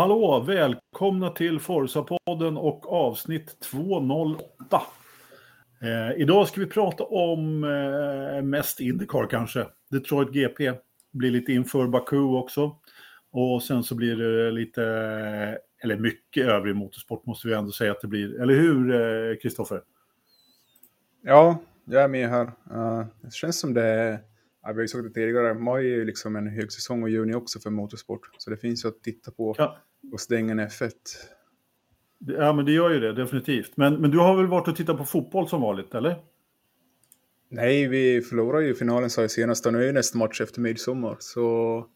Hallå, välkomna till Forza-podden och avsnitt 208. Eh, idag ska vi prata om eh, mest Indycar kanske. Detroit GP blir lite inför Baku också. Och sen så blir det lite, eller mycket övrig motorsport måste vi ändå säga att det blir. Eller hur, Kristoffer? Eh, ja, jag är med här. Uh, det känns som det är Ja, vi har ju sagt det tidigare, maj är ju liksom en högsäsong och juni också för motorsport. Så det finns ju att titta på ja. Och stänga F1. Ja, men det gör ju det, definitivt. Men, men du har väl varit och tittat på fotboll som vanligt, eller? Nej, vi förlorade ju finalen sa jag senast. Nu är ju nästa match efter midsommar, så...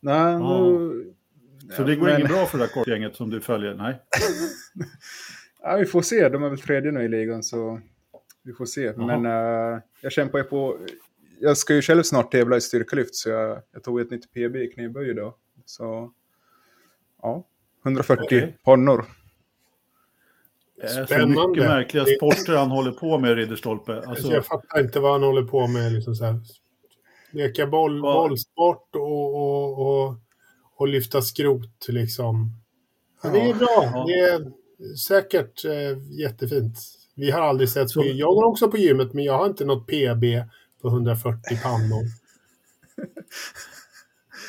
Nej, nu... Så det går men... inget bra för det där kortgänget som du följer? Nej? ja, vi får se. De är väl tredje nu i ligan, så vi får se. Aha. Men uh, jag kämpar ju på jag ska ju själv snart tävla i styrkelyft så jag, jag tog ett nytt PB i knäböj idag. Så ja, 140 okay. pannor. Det är så mycket märkliga sporter han håller på med, Ridderstolpe. Alltså... Jag fattar inte vad han håller på med. Liksom så här. Leka boll, ja. bollsport och, och, och, och, lyfta skrot liksom. Ja, det är bra. Ja. Det är säkert äh, jättefint. Vi har aldrig sett... Så... Jag går också på gymmet, men jag har inte något PB på 140 pannor.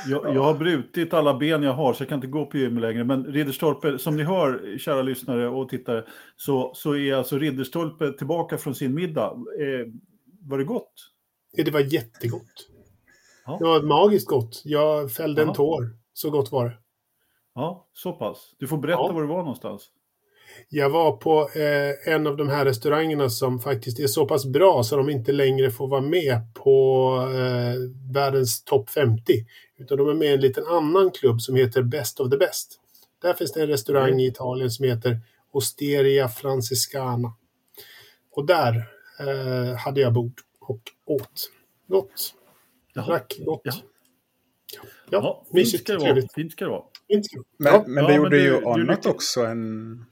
Jag, jag, har brutit alla ben jag har så jag kan inte gå på gym längre. Men Ridderstolpe, som ni hör, kära lyssnare och tittare, så, så är alltså Ridderstolpe tillbaka från sin middag. Eh, var det gott? Det var jättegott. Ja. Det var magiskt gott. Jag fällde ja. en tår. Så gott var det. Ja, så pass. Du får berätta ja. var du var någonstans. Jag var på eh, en av de här restaurangerna som faktiskt är så pass bra så de inte längre får vara med på eh, världens topp 50. Utan de är med i en liten annan klubb som heter Best of the Best. Där finns det en restaurang mm. i Italien som heter Osteria Franciscana. Och där eh, hade jag bord och åt. Gott. Drack gott. Ja, ja, ja fint ska det vara. Fint ska det vara. Men, ja. men det gjorde men du, ju annat också än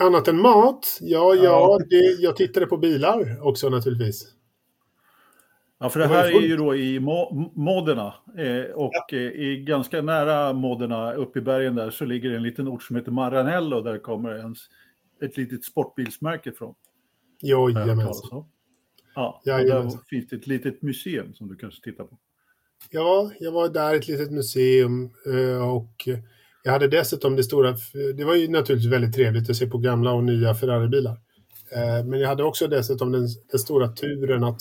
Annat än mat? Ja, ja, det, jag tittade på bilar också naturligtvis. Ja, för det här är ju då i Modena eh, och ja. eh, i ganska nära Modena uppe i bergen där så ligger en liten ort som heter Maranello där kommer ens ett litet sportbilsmärke från. Jajamensan. Ja, och där finns det ett litet museum som du kanske tittar på. Ja, jag var där, ett litet museum eh, och jag hade dessutom det stora, det var ju naturligtvis väldigt trevligt att se på gamla och nya Ferrari-bilar. Eh, men jag hade också dessutom den, den, stora turen att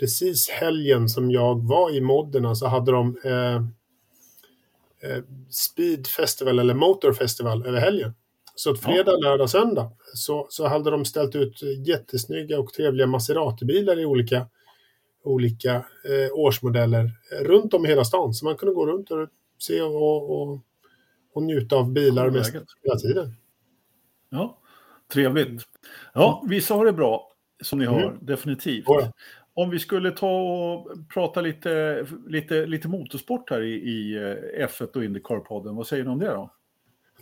precis helgen som jag var i Modderna så hade de eh, eh, Speed Festival eller Motor Festival över helgen. Så att fredag, lördag, söndag så, så hade de ställt ut jättesnygga och trevliga Maserati-bilar i olika, olika eh, årsmodeller runt om i hela stan. Så man kunde gå runt och se och, och och njuta av bilar mest hela tiden. Ja, trevligt. Ja, vissa har det bra, som ni mm. hör, definitivt. Ja. Om vi skulle ta och prata lite, lite, lite motorsport här i, i eh, F1 och Indycar-podden, vad säger ni om det då?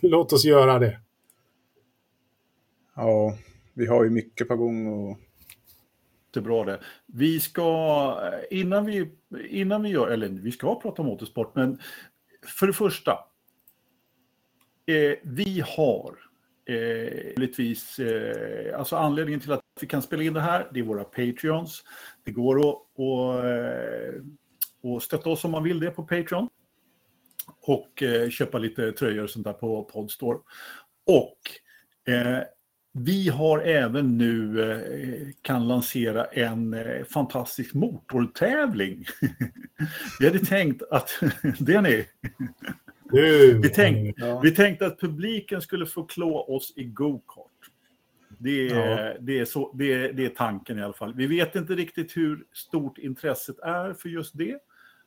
Låt oss göra det. Ja, vi har ju mycket på gång och Det är bra det. Vi ska, innan vi, innan vi gör, eller vi ska prata motorsport, men för det första, Eh, vi har eh, eh, alltså anledningen till att vi kan spela in det här, det är våra Patreons. Det går att, och, eh, stötta oss om man vill det på Patreon. Och eh, köpa lite tröjor och sånt där på Podstore. Och eh, vi har även nu eh, kan lansera en eh, fantastisk motortävling. vi hade tänkt att, det är ni, vi, tänk, ja. vi tänkte att publiken skulle få klå oss i go-kart. Det är, ja. det, är så, det, är, det är tanken i alla fall. Vi vet inte riktigt hur stort intresset är för just det.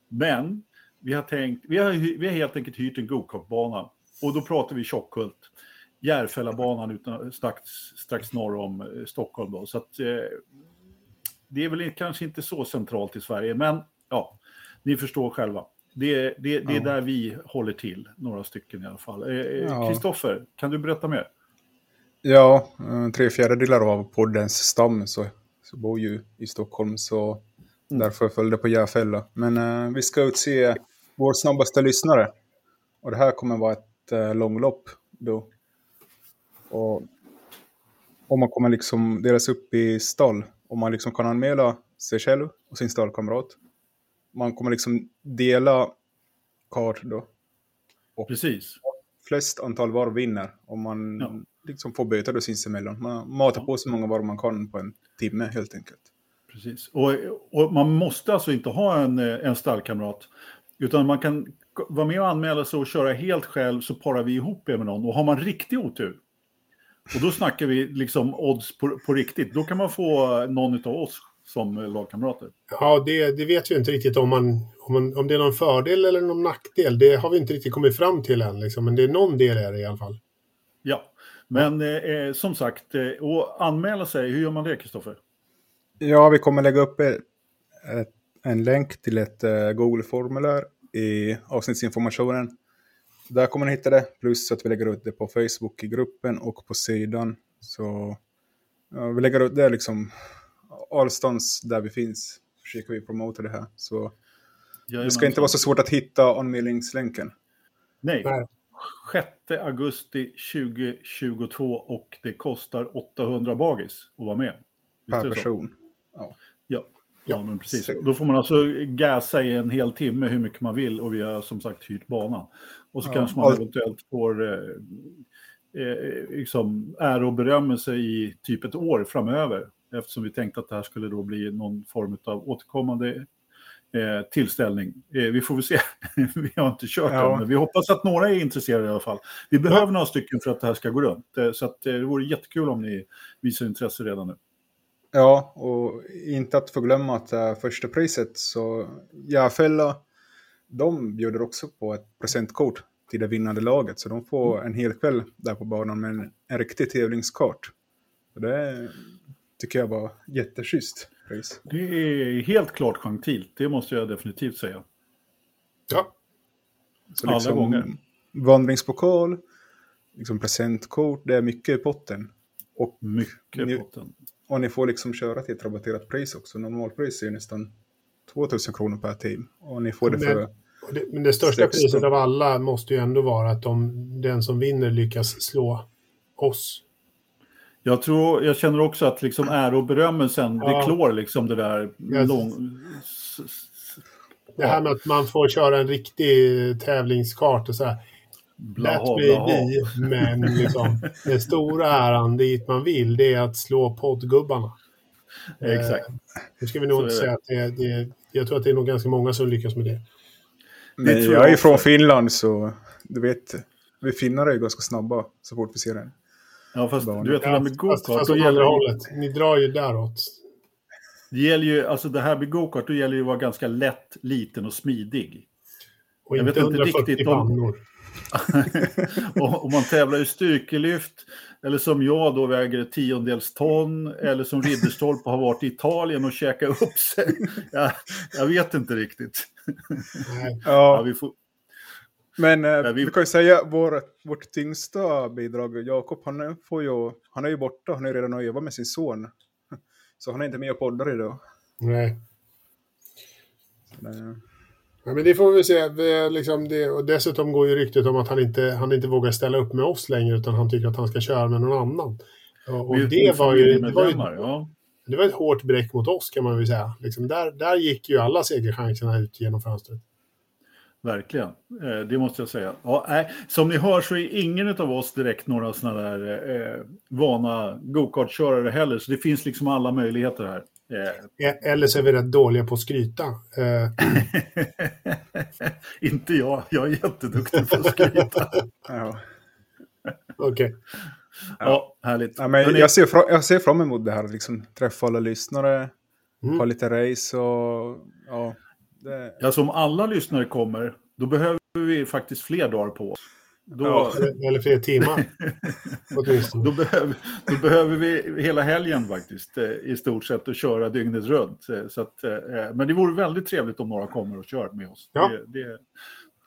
Men vi har, tänkt, vi har, vi har helt enkelt hyrt en go-kartbana. Och då pratar vi Tjockhult. Järfällabanan utan, strax, strax norr om eh, Stockholm. Då. Så att, eh, det är väl kanske inte så centralt i Sverige, men ja, ni förstår själva. Det, det, det är ja. där vi håller till, några stycken i alla fall. Kristoffer, eh, eh, ja. kan du berätta mer? Ja, eh, tre fjärdedelar av poddens stam så, så bor ju i Stockholm, så mm. därför följde på Järfälla. Men uh, vi ska utse vår snabbaste lyssnare. Och det här kommer vara ett ett eh, långlopp då. Och, och man kommer liksom delas upp i stall. Och man liksom kan anmäla sig själv och sin stallkamrat. Man kommer liksom dela kart då. Precis. Flest antal varv vinner. Och man Ja. liksom får böta då sinsemellan. Man matar på så många varv man kan på en timme helt enkelt. Precis. Och, och man måste alltså inte ha en, eh, en stallkamrat. Utan man kan vara med och anmäla sig och köra helt själv så parar vi ihop er med någon. Och har man riktig otur, och då snackar vi liksom odds på, på riktigt, då kan man få eh, någon av oss som eh, lagkamrater. Ja, det, det vet vi inte riktigt om, man, om, man, om det är någon fördel eller någon nackdel. Det har vi inte riktigt kommit fram till än, liksom. men det är någon del är det i alla fall. Ja, men eh, eh, som sagt, eh, och anmäla sig, hur gör man det Kristoffer? Ja, vi kommer lägga upp ett, ett, en länk till ett eh, Google-formulär i avsnittsinformationen. Där kommer ni hitta det, plus att vi lägger ut det på Facebook i gruppen och på sidan. Så ja, vi lägger ut det liksom allstans där vi finns. Försöker vi promota det här. Så det ska inte vara så svårt att hitta anmälningslänken. Nej, Nej. 6 augusti 2022 och det kostar 800 bagis att vara med. Visst Per person. Ja, ja men precis. Då får man alltså gasa i en hel timme hur mycket man vill och vi har som sagt hyrt banan. Och så Ja, kanske man eventuellt får eh, eh, liksom ära och berömmelse i typ ett år framöver. Eftersom vi tänkte att det här skulle då bli någon form av återkommande eh, tillställning. Eh, vi får väl se. vi har inte kört Ja. den, men vi hoppas att några är intresserade i alla fall. Vi behöver några stycken för att det här ska gå runt. Eh, så att, eh, det vore jättekul om ni visar intresse redan nu. Ja, och inte att förglömma att äh, första priset så Järfälla, de bjuder också på ett presentkort till det vinnande laget. Så de får en hel kväll där på banan med en, en riktig tävlingskart. Så det tycker jag var jätteschysst. Det är helt klart gentilt, det måste jag definitivt säga. Ja, Så Alla gånger. Vandringspokal, liksom presentkort, det är mycket i potten. Och, Mycket Ni- botten. och ni får liksom köra till ett rabatterat pris också. Normalpris är ju nästan 2000 kronor per team. Och ni får det Men- för... och det, men det största 16. priset av alla måste ju ändå vara att de, den som vinner lyckas slå oss. Jag, tror, jag känner också att liksom ära och berömmelsen, det Ja. klår liksom det där Yes. lång... Det här med att man får köra en riktig tävlingskart och så här. Blaha, Lät mig blaha. bli, men liksom, den stora äran dit man vill, det är att slå poddgubbarna. Exakt. Nu ska vi nog Så inte är säga att det är, det är, jag tror att det är nog ganska många som lyckas med det. Men tror jag är jag från också. Finland så du vet, vi finnar är ju ganska snabba så fort vi ser en. Ja, fast Bana. du vet det där med fast, gokart, fast då åt gäller hållet. Ni drar ju däråt. det gäller ju, alltså det här med gokart, då gäller det att vara ganska lätt, liten och smidig. Och Jag inte vet inte 140 riktigt om- pannor. och om man tävlar i styrkelyft, eller som jag då väger ett tiondels ton, eller som Ridderstolpe har varit i Italien och käkat upp sig. Jag, jag vet inte riktigt. Nej. Ja, Ja, vi får, men eh, vi- vi... kan ju säga vår, vårt tyngsta bidrag, Jakob, han, är- får ju, han är ju borta, han är ju redan och övat med sin son. Så han är inte med och poddar idag. Nej. Eh, Ja, men det får vi se. Vi, liksom det, och dessutom går ju ryktet om att han inte, han inte vågar ställa upp med oss längre utan han tycker att han ska köra med någon annan. Och, det, var ju, det, var ju, ja. det var ett hårt bräck mot oss kan man väl säga. Liksom där, där gick ju alla segerchanserna ut genom fönstret. Verkligen, eh, det måste jag säga. Ja, nej, som ni hör så är ingen av oss direkt några sådana där eh, vana gokartkörare heller, så det finns liksom alla möjligheter här. Eh, E- Eller så är vi rätt dåliga på att skryta. Eh, inte jag, jag är jätteduktig på att skryta. ja. Okej. Ja, härligt. Ja, men Hörrni, jag, ser fra, jag ser fram emot det här, liksom träffa alla lyssnare, Mm. ha lite race och ja. Det, Alltså om alla lyssnare kommer, då behöver vi faktiskt fler dagar på oss. Då, Ja. Eller fler timmar. Då, behöver, då behöver vi hela helgen faktiskt, eh, i stort sett, och köra dygnet runt. Eh, Så att, eh, men det vore väldigt trevligt om några kommer och kör med oss. Ja. Det, det,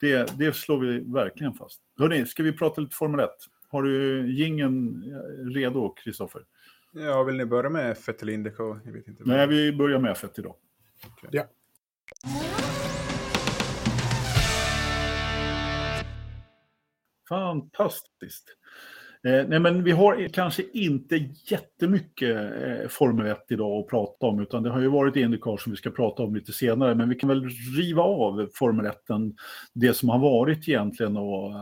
det, det slår vi verkligen fast. Hörrni, ska vi prata lite Formel 1? Har du gingen redo, Kristoffer? ja, vill ni börja med F1 eller Indycar? Jag vet inte. Nej, vi börjar med F1 idag. Ja. Fantastiskt. Eh, nej, men vi har kanske inte jättemycket eh, Formel 1 idag att prata om, utan det har ju varit Indycar som vi ska prata om lite senare. Men vi kan väl riva av Formel 1, det som har varit egentligen. Och,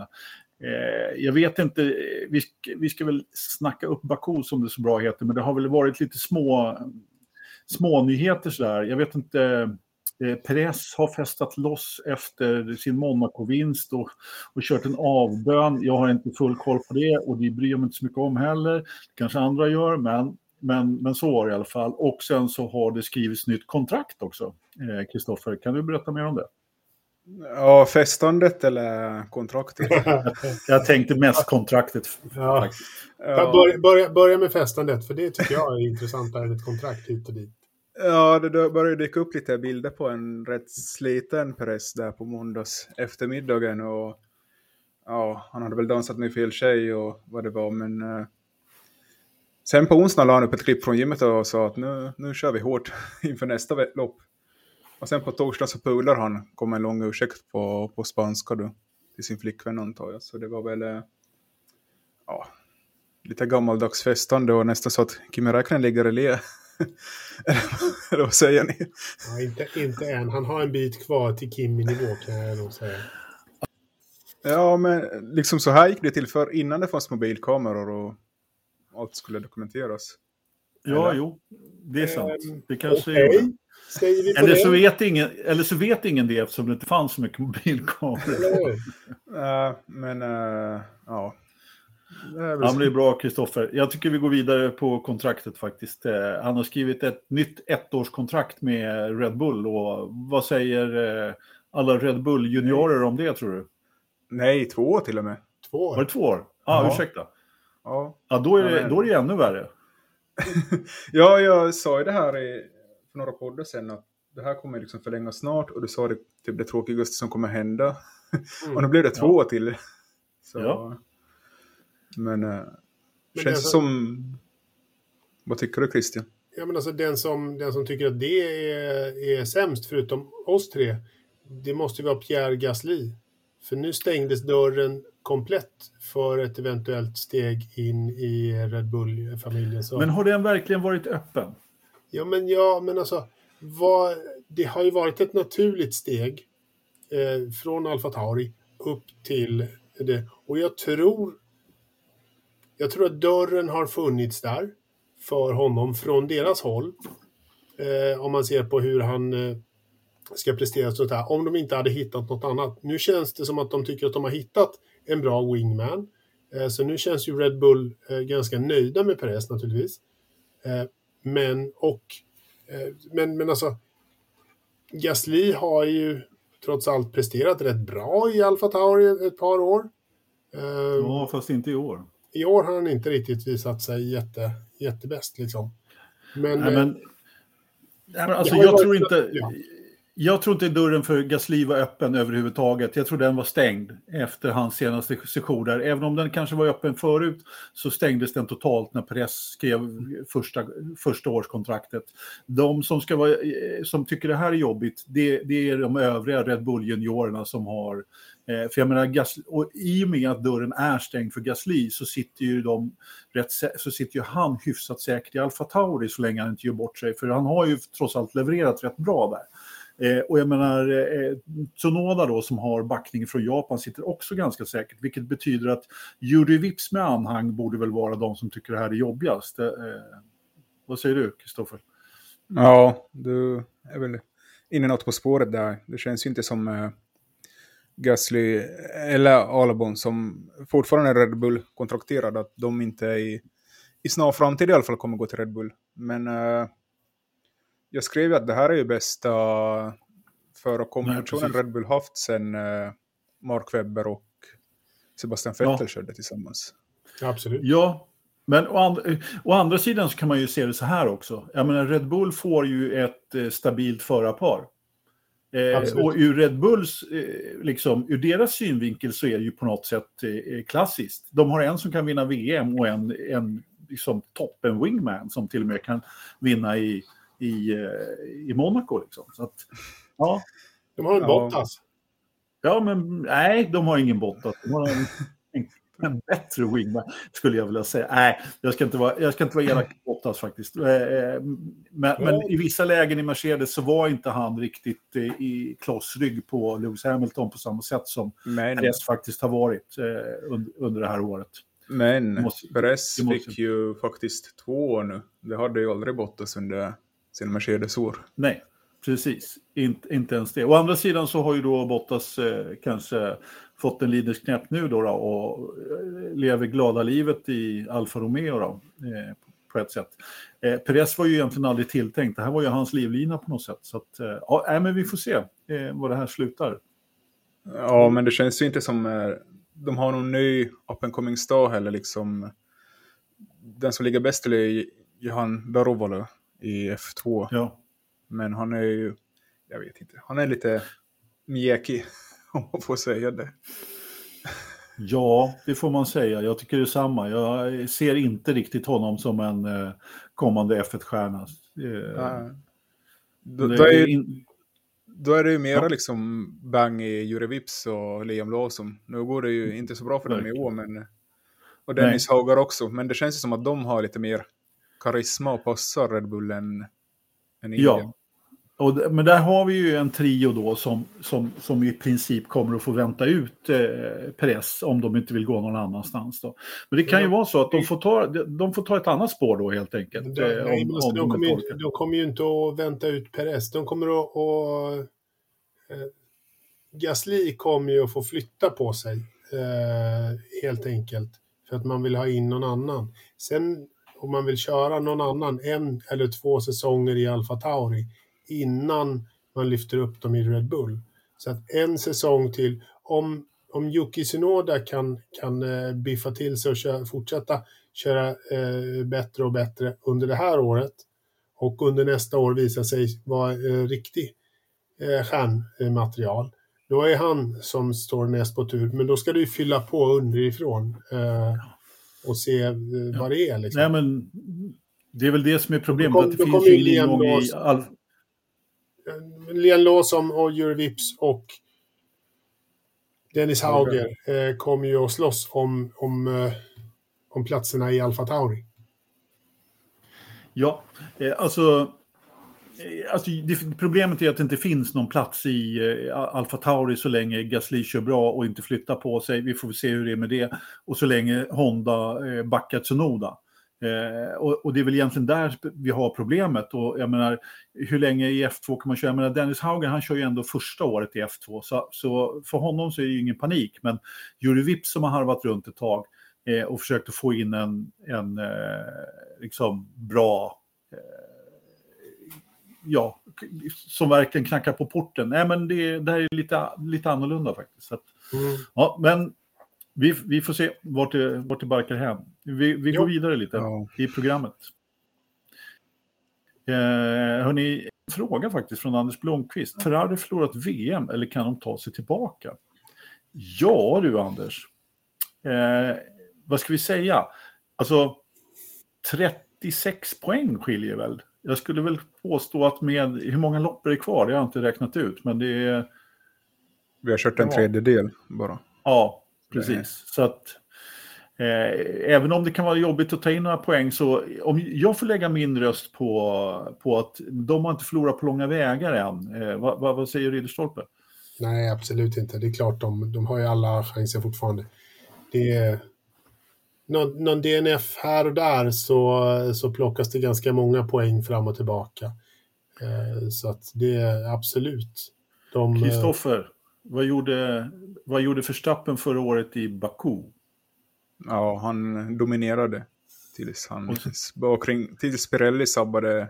eh, jag vet inte, vi ska, vi ska väl snacka upp Baku som det så bra heter, men det har väl varit lite små, små nyheter sådär. Jag vet inte Press har festat loss efter sin Monaco-vinst och, och kört en avbön. Jag har inte full koll på det och det bryr jag mig inte så mycket om heller. kanske andra gör, men, men, men så var det i alla fall. Och sen så har det skrivits nytt kontrakt också. Kristoffer, eh, kan du berätta mer om det? Ja, festandet eller kontraktet? jag tänkte mest kontraktet. Ja. Ja. Börja, börja, börja med festandet, för det tycker jag är intressant. Ett kontrakt hit och dit. Ja, det började dyka upp lite bilder på en rätt sliten press där på måndags eftermiddagen. Och, ja, han hade väl dansat med fel tjej och vad det var, men... Eh, sen på onsdagen la han upp ett klipp från gymmet och sa att nu, nu kör vi hårt inför nästa lopp. Och sen på torsdag så pular han, kom en lång ursäkt på, på spanska då. Till sin flickvän antar jag. Så det var väl... Eh, ja, lite gammaldags festande och nästan så att Kimi Räikkönen ligger i le Eller vad säger ni? Ja, inte, inte än. Han har en bit kvar till Kimi-nivå kan jag nog säga. Ja, men liksom så här gick det till för innan det fanns mobilkameror och allt skulle dokumenteras. Ja, Eller? jo, det är sant. Ehm, det kanske okay. är... Eller så, vet ingen, eller så vet ingen det eftersom det inte fanns så mycket mobilkameror. uh, men uh, ja, Ja, men det är bra, Kristoffer. Jag tycker vi går vidare på kontraktet faktiskt. Eh, han har skrivit ett nytt ettårskontrakt med Red Bull. Och vad säger eh, alla Red Bull-juniorer om det, tror du? Nej, två år till och med. Två år? Var det två år? Ah, ja, ursäkta. Ja. ja då, är det, då är det ännu värre. ja, jag sa ju det här i, för några poddar sen att det här kommer liksom förlängas snart och du sa det typ det tråkigaste som kommer hända. Mm. och nu blev det två år till. Så... Ja. Men, eh, men känns det som... Vad tycker du Christian? Ja, men alltså, den, som, den som tycker att det är, är sämst, förutom oss tre, det måste vara Pierre Gasly. För nu stängdes dörren komplett för ett eventuellt steg in i Red Bull-familjen. Men har den verkligen varit öppen? Ja, men, ja, men alltså, vad, det har ju varit ett naturligt steg eh, från Alfa Tauri upp till det. Och jag tror jag tror att dörren har funnits där för honom från deras håll. Eh, om man ser på hur han eh, ska prestera sånt här. Om de inte hade hittat något annat. Nu känns det som att de tycker att de har hittat en bra wingman. Eh, så nu känns ju Red Bull eh, ganska nöjda med Perez naturligtvis. Eh, men och eh, men, men alltså Gasly har ju trots allt presterat rätt bra i Alfa Tauri ett par år. Eh, ja, fast inte i år i år har han inte riktigt visat sig jätte, jättebäst. Liksom. Men, Nej, men, eh, alltså, jag, tror inte, ja. jag tror inte dörren för Gasly var öppen överhuvudtaget. Jag tror den var stängd efter hans senaste session där. Även om den kanske var öppen förut så stängdes den totalt när Press skrev första, första årskontraktet. De som, ska vara, eh, som tycker det här är jobbigt, det, det är de övriga Red Bull-juniorerna som har Eh, för jag menar, Gasly, och i och med att dörren är stängd för Gasly så sitter ju, de rätt, så sitter ju han hyfsat säkert i Alfa Tauri så länge han inte gör bort sig. För han har ju trots allt levererat rätt bra där. Eh, och jag menar, eh, Tsunoda då som har backning från Japan sitter också ganska säkert. Vilket betyder att Juri Vips med anhang borde väl vara de som tycker det här är jobbigast. Eh, vad säger du, Kristoffer? Ja, du är väl inne något på spåret där. Det känns ju inte som eh, Gasly eller Albon som fortfarande är Red Bull-kontrakterade, att de inte i, i snar framtid i alla fall kommer gå till Red Bull. Men uh, jag skrev ju att det här är ju bästa förarkombinationen Red Bull haft sen uh, Mark Webber och Sebastian Vettel ja. körde tillsammans. Absolut. Ja, men å, and å, andra sidan så kan man ju se det så här också. Jag menar, Red Bull får ju ett eh, stabilt förarpar. Eh, och ur Red Bulls, eh, liksom, ur deras synvinkel så är det ju på något sätt eh, klassiskt. De har en som kan vinna VM och en, en liksom, toppen wingman som till och med kan vinna i, i, eh, i Monaco. Liksom. Så att, ja. De har en. Bottas. Ja, men nej, de har ingen Bottas. De har en, en bättre wingback skulle jag vilja säga. Nej, jag ska inte vara, jag ska inte vara elak mot Bottas faktiskt. Eh, men, men, i vissa lägen i Mercedes så var inte han riktigt i klossrygg på Lewis Hamilton på samma sätt som. Perez faktiskt har varit under det här året. Men Perez fick ju faktiskt två år nu. Det hade ju aldrig Bottas under sin Mercedes-år. Nej, precis. Inte, inte ens det. Å andra sidan så har ju då Bottas eh, kanske fått en lidersknäpp nu då, då och eh, lever glada livet i Alfa Romeo då, eh, på ett sätt. Eh, Perez var ju egentligen aldrig tilltänkt. Det här var ju hans livlina på något sätt. Så att, eh, ja, men vi får se eh, vad det här slutar. Ja, men det känns ju inte som eh, de har någon ny up and coming star heller liksom. Den som ligger bäst till är Johan Darovalo i F2. Ja. Men han är ju, jag vet inte, han är lite mjäkig om man får säga det. Ja, det får man säga. Jag tycker det är samma. Jag ser inte riktigt honom som en eh, kommande F1-stjärna. Eh, då, då, är, in... då är det ju mera ja. liksom bang i Jure Vips och Liam Lawson. Nu går det ju inte så bra för dem i år, men... Och Dennis Nej. Haugar också, men det känns ju som att de har lite mer karisma och passar Red Bull än, än Ja, och, men där har vi ju en trio då som, som, som i princip kommer att få vänta ut eh, press om de inte vill gå någon annanstans. Då. Men det kan ju vara så att de får, ta, de får ta ett annat spår då helt enkelt. De, eh, om, om de, kommer ju, de kommer ju inte att vänta ut Perez. De kommer att... att eh, Gasly kommer ju att få flytta på sig eh, helt enkelt. För att man vill ha in någon annan. Sen om man vill köra någon annan en eller två säsonger i Alfa Tauri innan man lyfter upp dem i Red Bull. Så att en säsong till, om, om Yuki Tsunoda kan, kan eh, biffa till sig och köra, fortsätta köra eh, bättre och bättre under det här året och under nästa år visa sig vara eh, riktig eh, stjärnmaterial, då är han som står näst på tur. Men då ska du fylla på underifrån eh, och se eh, vad det är. Liksom. Nej, men det är väl det som är problemet, kom, att det finns ju ingen i all... Lian Lawson och Jure Vips och Dennis Hauger eh, kommer ju att slåss om, om, eh, om platserna i Alfa Tauri. Ja, eh, alltså, eh, alltså det, problemet är att det inte finns någon plats i eh, Alfa Tauri så länge Gasly kör bra och inte flyttar på sig. Vi får se hur det är med det. Och så länge Honda eh, backar Tsunoda. Eh, och, och, det är väl egentligen där vi har problemet. Och jag menar, hur länge i F2 kan man köra? Jag menar, Dennis Haugen han kör ju ändå första året i F2, så, så för honom så är det ju ingen panik. Men Juri Vips som har harvat runt ett tag eh, och försökt att få in en, en eh, liksom bra eh, ja, som verkligen knackar på porten. Nej, men det, det här är lite, lite annorlunda faktiskt. Att, mm. ja, men vi, vi får se vart det, vart det barkar hem. Vi, vi går vidare lite ja. i programmet. Eh, hörni, en fråga faktiskt från Anders Blomqvist. Ferrari förlorat VM eller kan de ta sig tillbaka? Ja du Anders. Eh, vad ska vi säga? Alltså 36 poäng skiljer väl? Jag skulle väl påstå att med, hur många lopp är det kvar? Det har jag inte räknat ut, men det är... Vi har kört en ja. tredjedel bara. Ja, precis. Så att eh, även om det kan vara jobbigt att ta in några poäng så om jag får lägga min röst på, på att de har inte förlorat på långa vägar än. Eh, vad, vad, vad, säger Ridderstolpe? Nej, absolut inte. Det är klart, de, de har ju alla chanser fortfarande. Det är, någon, någon DNF här och där så, så plockas det ganska många poäng fram och tillbaka. Eh, så att det är absolut. Eh, Kristoffer, vad gjorde, vad gjorde Verstappen förra året i Baku? Ja, han dominerade tills, han, bakring, tills Pirelli sabbade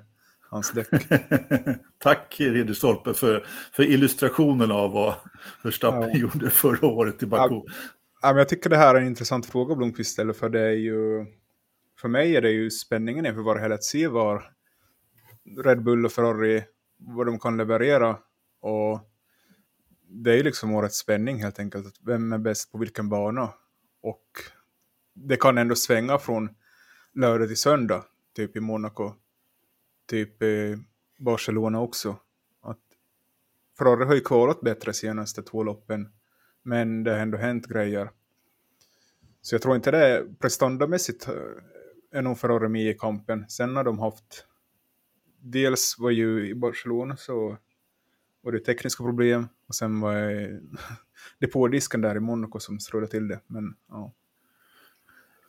hans däck. Tack Ridderstolpe för, för illustrationen av vad Verstappen ja. gjorde förra året i Baku. Ja, men jag tycker det här är en intressant fråga Blomqvist ställer, för det är ju... För mig är det ju spänningen inför vad det här att se var Red Bull och Ferrari, vad de kan leverera. Och det är liksom årets spänning helt enkelt. Vem är bäst på vilken bana? Och det kan ändå svänga från lördag till söndag, typ i Monaco. Typ i Barcelona också. Att Ferrari har ju kvalat bättre senaste två loppen, men det har ändå hänt grejer. Så jag tror inte det är prestandamässigt eh, är nog Ferrari med i kampen. Sen har de haft, dels var ju i Barcelona så var det tekniska problem och sen var det depådisken där i Monaco som strulade till det. Men, ja.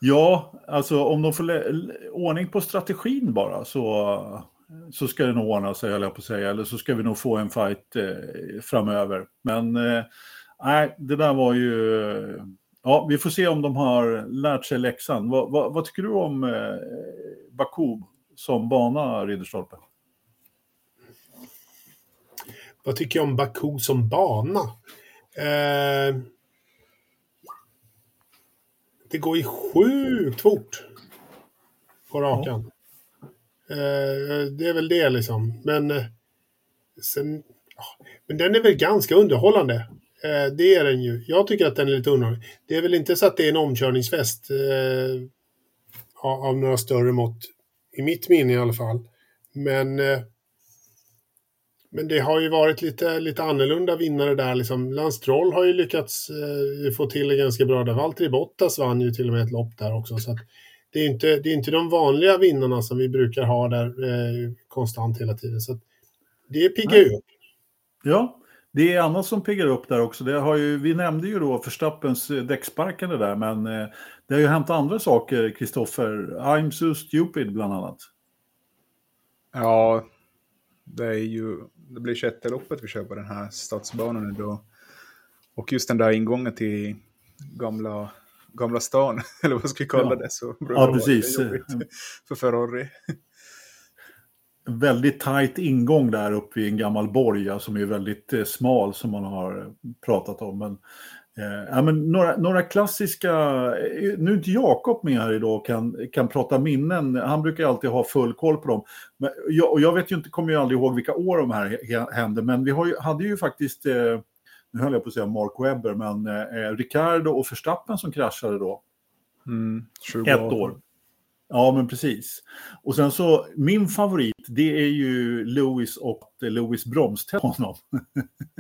Ja, alltså om de får ordning på strategin bara så, så ska det nog ordna sig, höll jag på att säga. Eller så ska vi nog få en fight eh, framöver. Men eh, nej, det där var ju... Ja, vi får se om de har lärt sig läxan. Vad, vad, vad tycker du om eh, Baku som bana, Ridderstolpe? Vad tycker jag om Baku som bana? Eh, det går ju sjukt fort på rakan. Ja. Eh, det är väl det liksom. Men eh, sen... Men den är väl ganska underhållande. Eh, det är den ju. Jag tycker att den är lite underhållande. Det är väl inte så att det är en omkörningsfest eh, av några större mått. I mitt minne i alla fall. Men eh, men det har ju varit lite, lite annorlunda vinnare där. Liksom. Lance Stroll har ju lyckats eh, få till det ganska bra där. Valtteri Bottas vann ju till och med ett lopp där också. Så det, är inte, det är inte de vanliga vinnarna som vi brukar ha där eh, konstant hela tiden. Så det piggar ju upp. Ja, det är annat som piggar upp där också. Det har ju, vi nämnde ju då Förstappens eh, däcksparkande där, men eh, det har ju hänt andra saker, Kristoffer. I'm so stupid bland annat. Ja, det är ju det blir sjätte loppet vi kör på den här stadsbanan då. Och just den där ingången till gamla, gamla stan, eller vad ska vi kalla ja. det, så ja, precis. för Ferrari. Väldigt tajt ingång där uppe i en gammal borg, som är väldigt eh, smal som man har pratat om. Men ja, men några, några klassiska, eh, nu är inte Jakob med här idag och kan, kan prata minnen, han brukar alltid ha full koll på dem. Men jag, och jag vet ju inte, kommer ju aldrig ihåg vilka år de här hände, men vi ju, hade ju faktiskt, eh, nu höll jag på att säga Mark Webber, men eh, Ricardo och Verstappen som kraschade då. Mm, Ett år. Ja, men precis. Och sen så, min favorit, det är ju Lewis och Lewis bromste honom.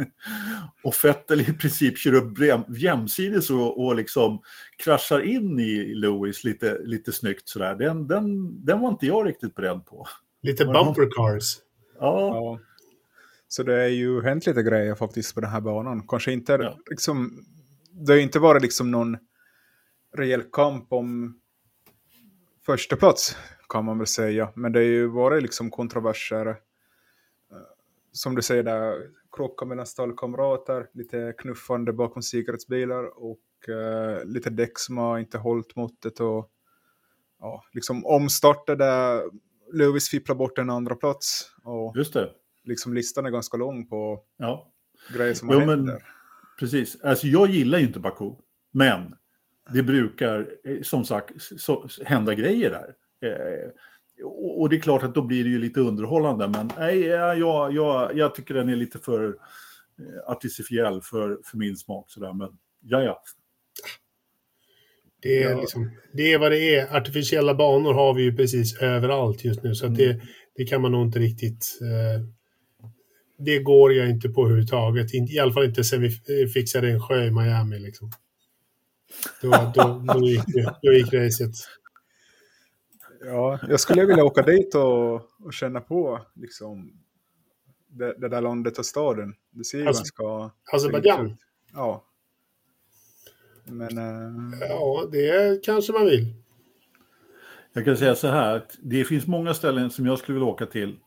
och Fettel i princip kör upp jämsides och, och liksom kraschar in i Lewis lite, lite snyggt sådär. Den, den, den var inte jag riktigt beredd på. Lite bumper cars. Ja. ja. Så det är ju hänt lite grejer faktiskt på den här banan. Kanske inte ja. liksom, det har inte varit liksom någon rejäl kamp om första plats kan man väl säga. Men det har ju varit liksom kontroverser. Eh, som du säger där, krockar mellan stallkamrater, lite knuffande bakom säkerhetsbilar och uh, lite däck som har inte hållit måttet och ja, liksom omstarter där Lewis fipplar bort en andra plats. Och Just det. Liksom listan är ganska lång på ja. grejer som har jo, hänt där. Precis, alltså jag gillar ju inte Baku, men det brukar eh, som sagt så, hända grejer där. Eh, och, och, det är klart att då blir det ju lite underhållande, men nej, jag, jag, jag tycker den är lite för eh, artificiell för, för min smak. Sådär. Men ja, ja. Det är, liksom, det är vad det är. Artificiella banor har vi ju precis överallt just nu, så mm. det, det kan man nog inte riktigt... Eh, det går jag inte på överhuvudtaget. I alla fall inte sen vi fixade en sjö i Miami. Liksom. Då, då, då, gick, då gick racet. Ja, jag skulle vilja åka dit och, och känna på liksom, det, det, där landet och staden. Det ser ju alltså, ganska... Azerbajdzjan? Ja. Men... Äh... Ja, det kanske man vill. Jag kan säga så här, det finns många ställen som jag skulle vilja åka till.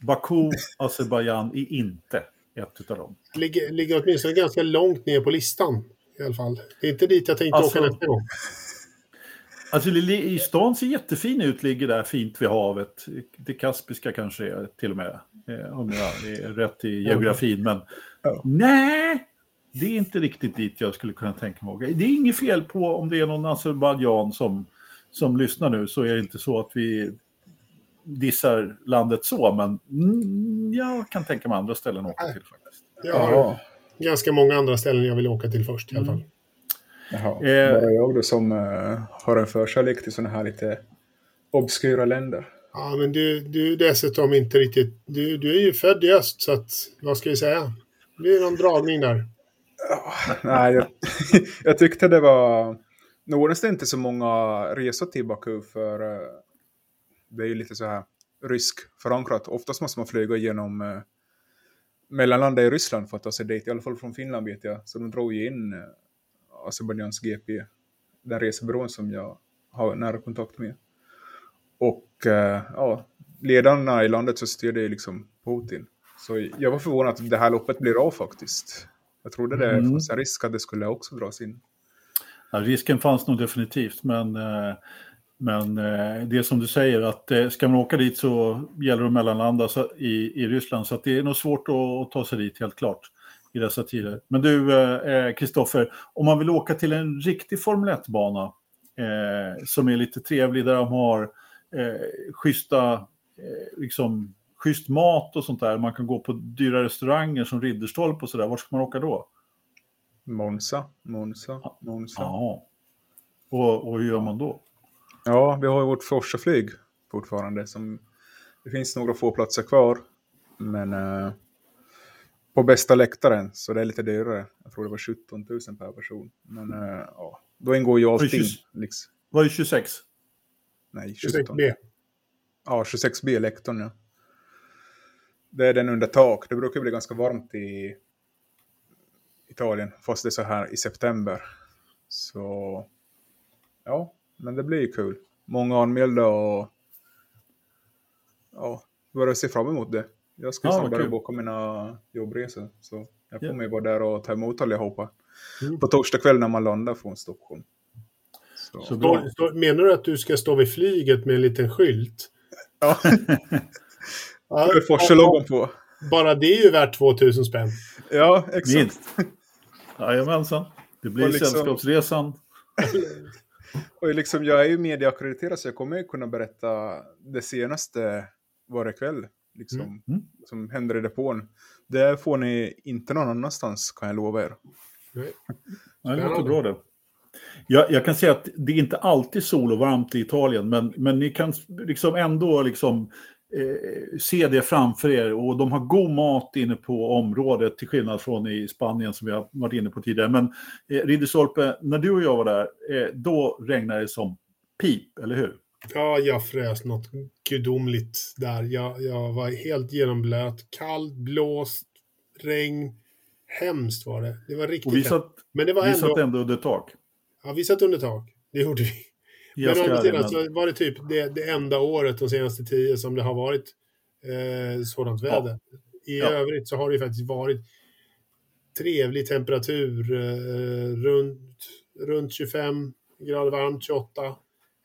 Baku, Azerbajdzjan är inte ett av dem. Ligger, ligger åtminstone ganska långt ner på listan i alla fall. Det är inte dit jag tänkte alltså, åka nästa gång. Alltså i stan ser jättefin ut, ligger där fint vid havet. Det Kaspiska kanske är till och med, eh, om jag är rätt i geografin. Men ja. nej, det är inte riktigt dit jag skulle kunna tänka mig åka. Det är inget fel på om det är någon Azerbajdzjan som, som lyssnar nu, så är det inte så att vi dissar landet så, men mm, jag kan tänka mig andra ställen att åka till faktiskt. Ja, ganska många andra ställen jag vill åka till först i alla fall. Mm. Jaha, eh, jag då som uh, har en förkärlek till sådana här lite obskyra länder. Ja, men du, du dessutom inte riktigt... Du, du är ju född i öst, så att, vad ska vi säga? Det är någon dragning där. Ja, nej, jag, jag, tyckte det var Nu är det inte så många resor till Baku för eh, det är ju lite så här rysk förankrat. Oftast måste man flyga genom eh, mellanlanda i Ryssland för att ta sig dit. I alla fall från Finland vet jag. Så de drog ju in eh, Azerbajdzjans GP, den resebyrån som jag har nära kontakt med. Och eh, ja, ledarna i landet så styrde ju liksom Putin. Så jag var förvånad att det här loppet blir av faktiskt. Jag trodde det Mm. fanns en risk att det skulle också dras in. Ja, risken fanns nog definitivt, men, eh, men eh, det är som du säger att eh, ska man åka dit så gäller det att mellanlanda så- i, i Ryssland, så det är nog svårt att, att ta sig dit helt klart i dessa tider. Men du, eh, Kristoffer, om man vill åka till en riktig Formel 1-bana eh, som är lite trevlig, där de har eh, schyssta, eh, liksom, schysst mat och sånt där, man kan gå på dyra restauranger som Ridderstolpe och sådär, var ska man åka då? Monza, Monza, Monza. Ja. Och, och hur gör man då? Ja, vi har ju vårt Forsa-flyg fortfarande. Som, det finns några få platser kvar. Men eh, på bästa läktaren, så det är lite dyrare. Jag tror det var 17 000 per person. Men eh, ja, då ingår ju allting. just- Liksom. Vad är 26? Nej, 17. 26B. Ja, 26B läktaren ja. Det är den under tak. Det brukar bli ganska varmt i Italien, fast det är så här i september. Så ja, men det blir ju kul. Många anmälda och ja, börjar se fram emot det. Jag ska Ja, snart börja boka mina jobbresor. Så jag Ja. kommer ju vara där och ta emot allihopa. Mm. På torsdag kväll när man landar från Stockholm. Så. Så står- Menar du att du ska stå vid flyget med en liten skylt? Ja, Ja, det är Forsa-logon på. Bara det är ju värt 2000 spänn. Ja, exakt. Minst. Jajamensan. Det blir liksom- Sällskapsresan. Och liksom, jag är ju medieackrediterad så jag kommer ju kunna berätta det senaste varje kväll. Liksom, Mm. Mm. Som händer i depån. Det får ni inte någon annanstans kan jag lova er. Nej. Det låter bra det. Jag, jag kan säga att det är inte alltid sol och varmt i Italien, men, men ni kan liksom ändå liksom, eh, se det framför er. Och de har god mat inne på området, till skillnad från i Spanien som vi har varit inne på tidigare. Men eh, Ridderstolpe, när du och jag var där, eh, då regnade det som pip, eller hur? Ja, jag frös något gudomligt där. Jag, jag var helt genomblöt. Kallt, blåst, regn. Hemskt var det. Det var riktigt Och vi satt, Men det var vi ändå... satt ändå under tak. Ja, vi satt under tak. Det gjorde vi. I Men å andra Askarien, sidan så var det typ det, det enda året de senaste tio som det har varit eh, sådant väder. I Ja. övrigt så har det ju faktiskt varit trevlig temperatur. Eh, runt, runt 25 grader varmt, 28.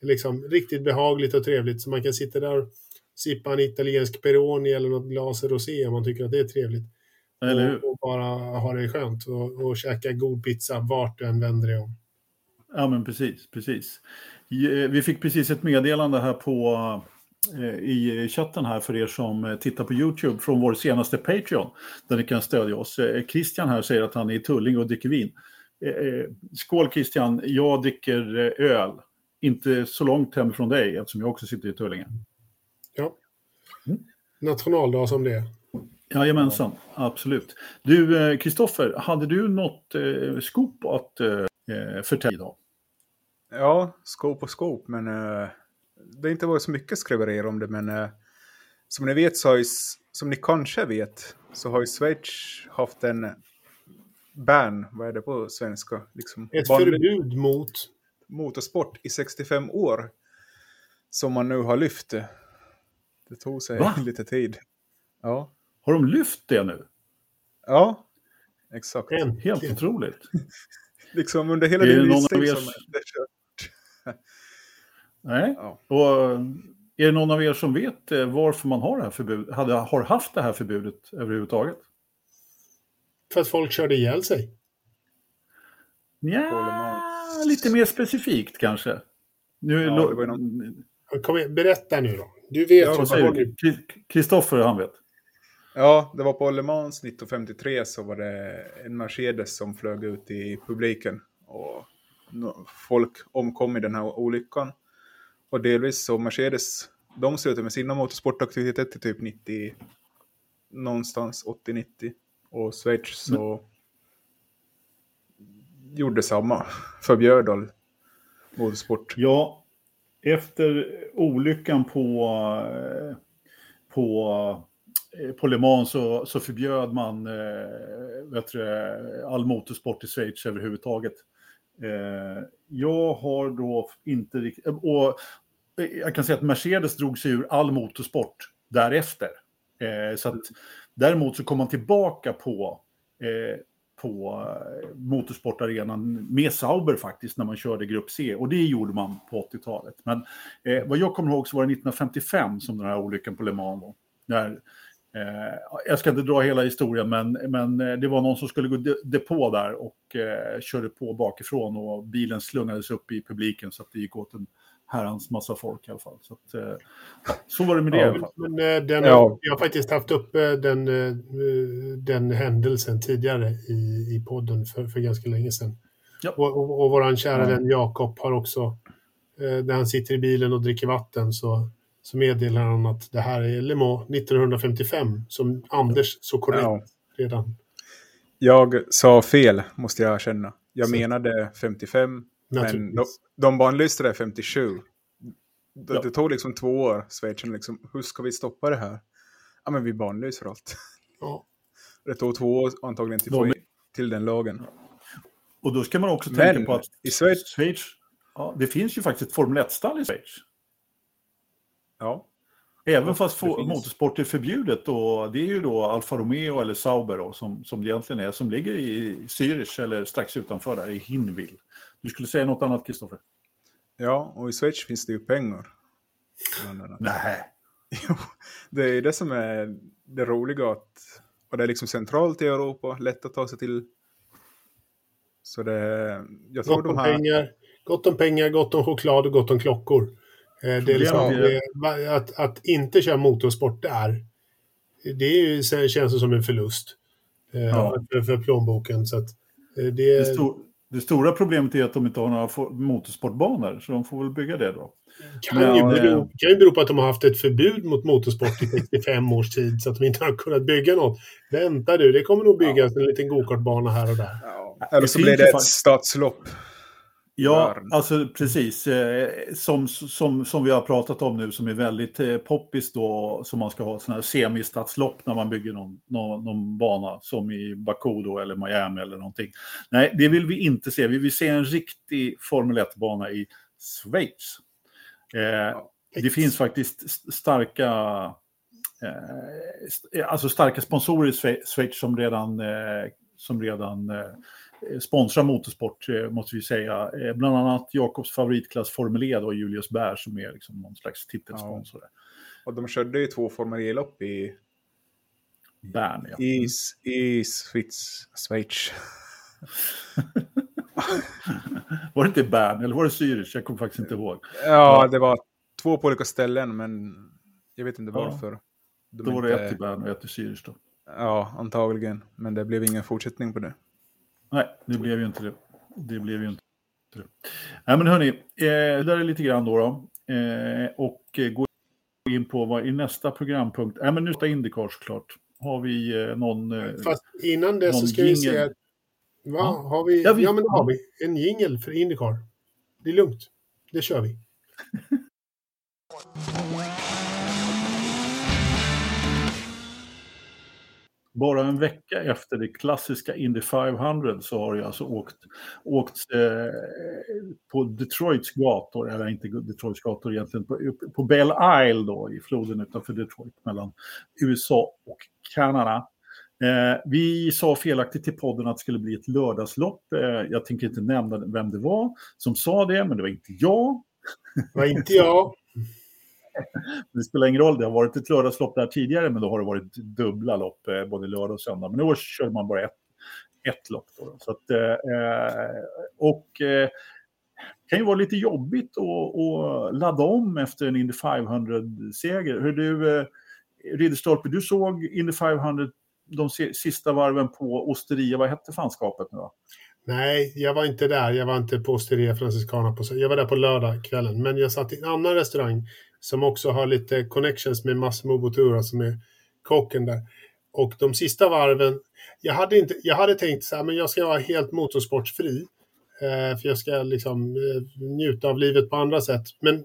Liksom riktigt behagligt och trevligt. Så man kan sitta där och sippa en italiensk Peroni eller något glas rosé om man tycker att det är trevligt. Eller hur? Och, och bara ha det skönt och, och käka god pizza vart du än vänder dig om. Ja, men precis, precis. Eh, Vi fick precis ett meddelande här på, eh, i chatten här för er som eh, tittar på YouTube från vår senaste Patreon, där ni kan stödja oss. Christian här säger att han är i Tullinge och dricker vin. Skål Christian, jag dricker öl. Inte så långt hemifrån dig eftersom jag också sitter i Tullinge. Ja. Mm. Nationaldag som det är. Jajamensan, absolut. Du, Kristoffer, hade du något eh, scoop att eh, förtälla idag? Ja, skåp och skåp, men eh, det har inte varit så mycket skriverier om det, men eh, som ni vet så har ju, som ni kanske vet, så har ju Schweiz haft en ban, vad är det på svenska? Liksom, Ett ban- förbud mot... motorsport i 65 år, som man nu har lyft. Det tog sig Va? lite tid. Ja, Har de lyft det nu? ja exakt. Helt otroligt. Liksom under hela din livstid som s- det är kört. Nej. Ja. Och eh, är det någon av er som vet eh, varför man har det här förbudet, hade, har haft det här förbudet överhuvudtaget? För att folk körde ihjäl sig. Ja, lite mer specifikt kanske. Nu, Ja, lo- ju Kom igen, berätta nu då. Du vet Ja, ju Kristoffer, han vet. Ja, det var på Le Mans 1953 så var det en Mercedes som flög ut i publiken. Och folk omkom i den här olyckan. Och delvis så Mercedes, de slutade med sina motorsportaktiviteter till typ 90, någonstans 80-90. Och Schweiz så gjorde samma, förbjöd all motorsport? Ja, efter olyckan på, eh, på, eh, på Le Mans så, så förbjöd man eh, all motorsport i Schweiz överhuvudtaget. Eh, jag har då inte riktigt... Eh, och eh, jag kan säga att Mercedes drog sig ur all motorsport därefter. Eh, så att, däremot så kom man tillbaka på, eh, på eh, motorsportarenan med Sauber faktiskt när man körde Grupp C. Och det gjorde man på 80-talet. Men eh, vad jag kommer ihåg så var det 1955 som den här olyckan på Le Mans var. När, jag ska inte dra hela historien, men, men eh, det var någon som skulle gå depå där och eh, körde på bakifrån och bilen slungades upp i publiken så att det gick åt en herrans massa folk i alla fall. Så, att, eh, så var det med det. Ja, men, eh, den, ja. Jag har faktiskt haft upp den, eh, den händelsen tidigare i, i podden för, för ganska länge sedan. Ja. Och, och, och vår kära ja. vän Jakob har också, när han sitter i bilen och dricker vatten så, så meddelar han att det här är Le Mans 1955, som Anders så korrekt ja. redan. Jag sa fel, måste jag erkänna. Jag så. menade 55, men de, de banlystade 57. Det, ja. det tog liksom två år, Schweiz, liksom, hur ska vi stoppa det här? Ja, men vi banlyser allt. Ja. Det tog två år antagligen till, de... till den lagen. Och då ska man också men, tänka på att i Schweiz, Schweiz ja, det finns ju faktiskt ett Formel 1-stall i Schweiz. Ja. Även fast motorsport är förbjudet och det är ju då Alfa Romeo eller Sauber då, som, som det egentligen är, som ligger i Zürich eller strax utanför där i Hinwil. Du skulle säga något annat, Kristoffer? Ja, och i Schweiz finns det ju pengar. Nej. Jo, det är det som är det roliga. Att, och det är liksom centralt i Europa, lätt att ta sig till. Så det jag tror gott de här... pengar, gott om pengar, gott om choklad och gott om klockor. Eh, det är liksom, det, att, att inte köra motorsport där, det är ju, känns som en förlust eh, ja. för, för plånboken. Så att eh, det, det, stod, det stora problemet är att de inte har några motorsportbanor, så de får väl bygga det då. Kan, Men, ju bero, kan ju bero på att de har haft ett förbud mot motorsport i 65 års tid, så att de inte har kunnat bygga något. Vänta du, det kommer nog byggas ja. en liten gokartbana här och där. Ja. Eller så blir det ett stadslopp. Ja, alltså precis. Eh, som, som, som vi har pratat om nu som är väldigt eh, poppis då, som man ska ha sådana här semistadslopp när man bygger någon, någon, någon, bana, som i Baku då, eller Miami eller någonting. Nej, det vill vi inte se. Vi vill se en riktig Formel 1-bana i Schweiz. Eh, det finns faktiskt starka eh, alltså starka sponsorer i Schweiz som redan, eh, som redan eh, sponsrar motorsport, eh, måste vi säga. Eh, bland annat Jakobs favoritklass Formel E, då, Julius Bär, som är liksom någon slags titelsponsor. Ja. Och de körde ju två Formel E-lopp i... Bern, ja. I, i Schweiz. Schweiz. var det inte Bern, eller var det Zürich? Jag kommer faktiskt inte ihåg. Ja, det var två på olika ställen, men jag vet inte varför. Ja. De då var det ett i Bern och ett i Zürich då. Ja, antagligen. Men det blev ingen fortsättning på det. Nej, det blev ju inte det. Det blev ju inte det. Nej, men hörni, eh, det där är lite grann då. då. Eh, och eh, gå in på vad i nästa programpunkt. Nej, men nu ska Indycar såklart. Har vi eh, någon... Eh, Fast innan det så ska jingle. vi se. Va? Ja. Har vi, ja, vi, ja, men då har vi en jingel för Indycar. Det är lugnt. Det kör vi. bara en vecka efter det klassiska Indy 500 så har jag alltså åkt, åkt eh, på Detroits gator, eller inte Detroits gator egentligen, på, på Belle Isle då i floden utanför Detroit mellan USA och Kanada. Eh, vi sa felaktigt till podden att det skulle bli ett lördagslopp. Eh, jag tänker inte nämna vem det var som sa det, men det var inte jag. Det var inte jag. det spelar ingen roll, det har varit ett lördagslopp där tidigare, men då har det varit dubbla lopp, eh, både lördag och söndag. Men i år körde man bara ett, ett lopp. Då. Så att, eh, eh och eh, det kan ju vara lite jobbigt att, ladda om efter en Indy 500-seger. Hur du, eh, Ridderstolpe, du såg Indy 500 de sista varven på Osteria, vad hette fanskapet nu då? Nej, jag var inte där. Jag var inte på Osteria Franciscana. På, jag var där på lördagskvällen. Men jag satt i en annan restaurang som också har lite connections med Massimo Bottura som är kocken där. Och de sista varven, jag hade, inte, jag hade tänkt så här, men jag ska vara helt motorsportsfri. Eh, för jag ska liksom eh, njuta av livet på andra sätt. Men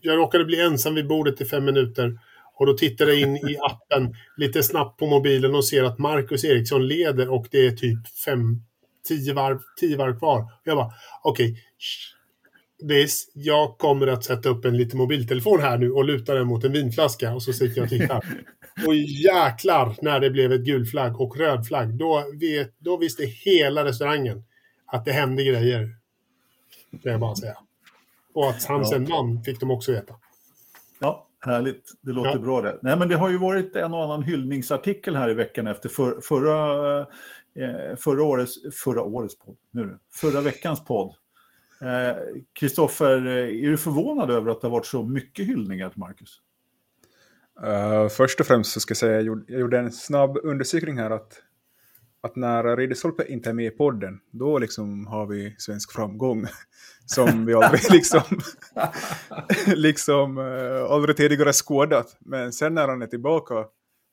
jag råkade bli ensam vid bordet i fem minuter. Och då tittar jag in i appen lite snabbt på mobilen och ser att Marcus Eriksson leder och det är typ fem, tio varv, tio varv kvar. Jag bara, okej. Okay, jag kommer att sätta upp en liten mobiltelefon här nu och luta den mot en vinflaska och så sitter jag och tittar. Och jäklar när det blev ett gul flagg och röd flagg. Då, vet, då visste hela restaurangen att det hände grejer. Det jag bara säga. Och att han sen vann fick de också veta. Ja, härligt. Det låter ja. bra det. Nej, men det har ju varit en och annan hyllningsartikel här i veckan efter för, förra, eh, förra, årets, förra årets podd. Nu, förra veckans podd. Kristoffer, eh, är du förvånad över att det har varit så mycket hyllningar till Marcus? Uh, först och främst så ska jag säga, jag gjorde, jag gjorde en snabb undersökning här att att när Ridderstolpe inte är med i podden, då liksom har vi svensk framgång. Som vi aldrig liksom, liksom uh, aldrig tidigare skådat. Men sen när han är tillbaka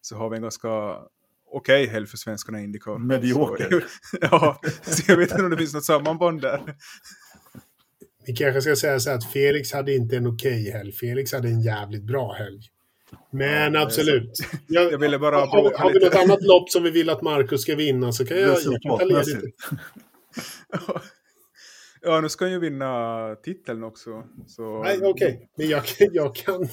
så har vi en ganska okej okay helg för svenskarna i Indycar. Medioker. ja, så jag vet inte om det finns något sammanband där. Vi kanske ska säga så att Felix hade inte en okej okay helg. Felix hade en jävligt bra helg. Men ja, absolut. Jag, jag, ville bara har, har vi något annat lopp som vi vill att Marcus ska vinna så kan jag, jag kan ta ledigt. Ja, nu ska han ju vinna titeln också. Så... Nej, okej. Okay. Men jag, jag, kan,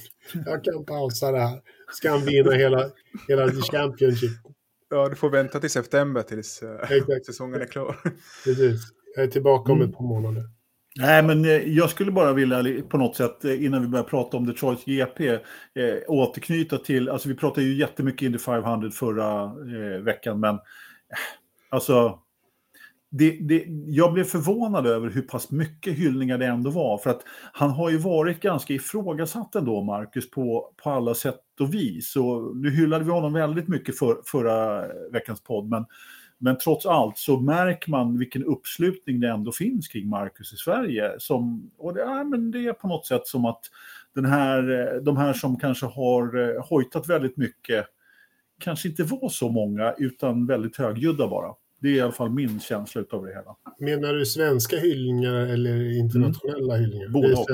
jag kan pausa det här. Ska han vinna hela, hela Championship? Ja, du får vänta till september tills uh, säsongen är klar. Precis. Jag är tillbaka om mm. ett par månader. Nej, men eh, jag skulle bara vilja på något sätt eh, innan vi börjar prata om Detroit GP eh, återknyta till, alltså vi pratade ju jättemycket Indy 500 förra eh, veckan, men eh, alltså det, det, jag blev förvånad över hur pass mycket hyllningar det ändå var. För att han har ju varit ganska ifrågasatt ändå, Marcus, på, på alla sätt och vis. Och nu hyllade vi honom väldigt mycket för, förra eh, veckans podd, men men trots allt så märker man vilken uppslutning det ändå finns kring Marcus i Sverige. Som, och det, ja, men det är på något sätt som att den här, de här som kanske har eh, hojtat väldigt mycket kanske inte var så många utan väldigt högljudda bara. Det är i alla fall min känsla av det hela. Menar du svenska hyllningar eller internationella mm. hyllningar? Både och.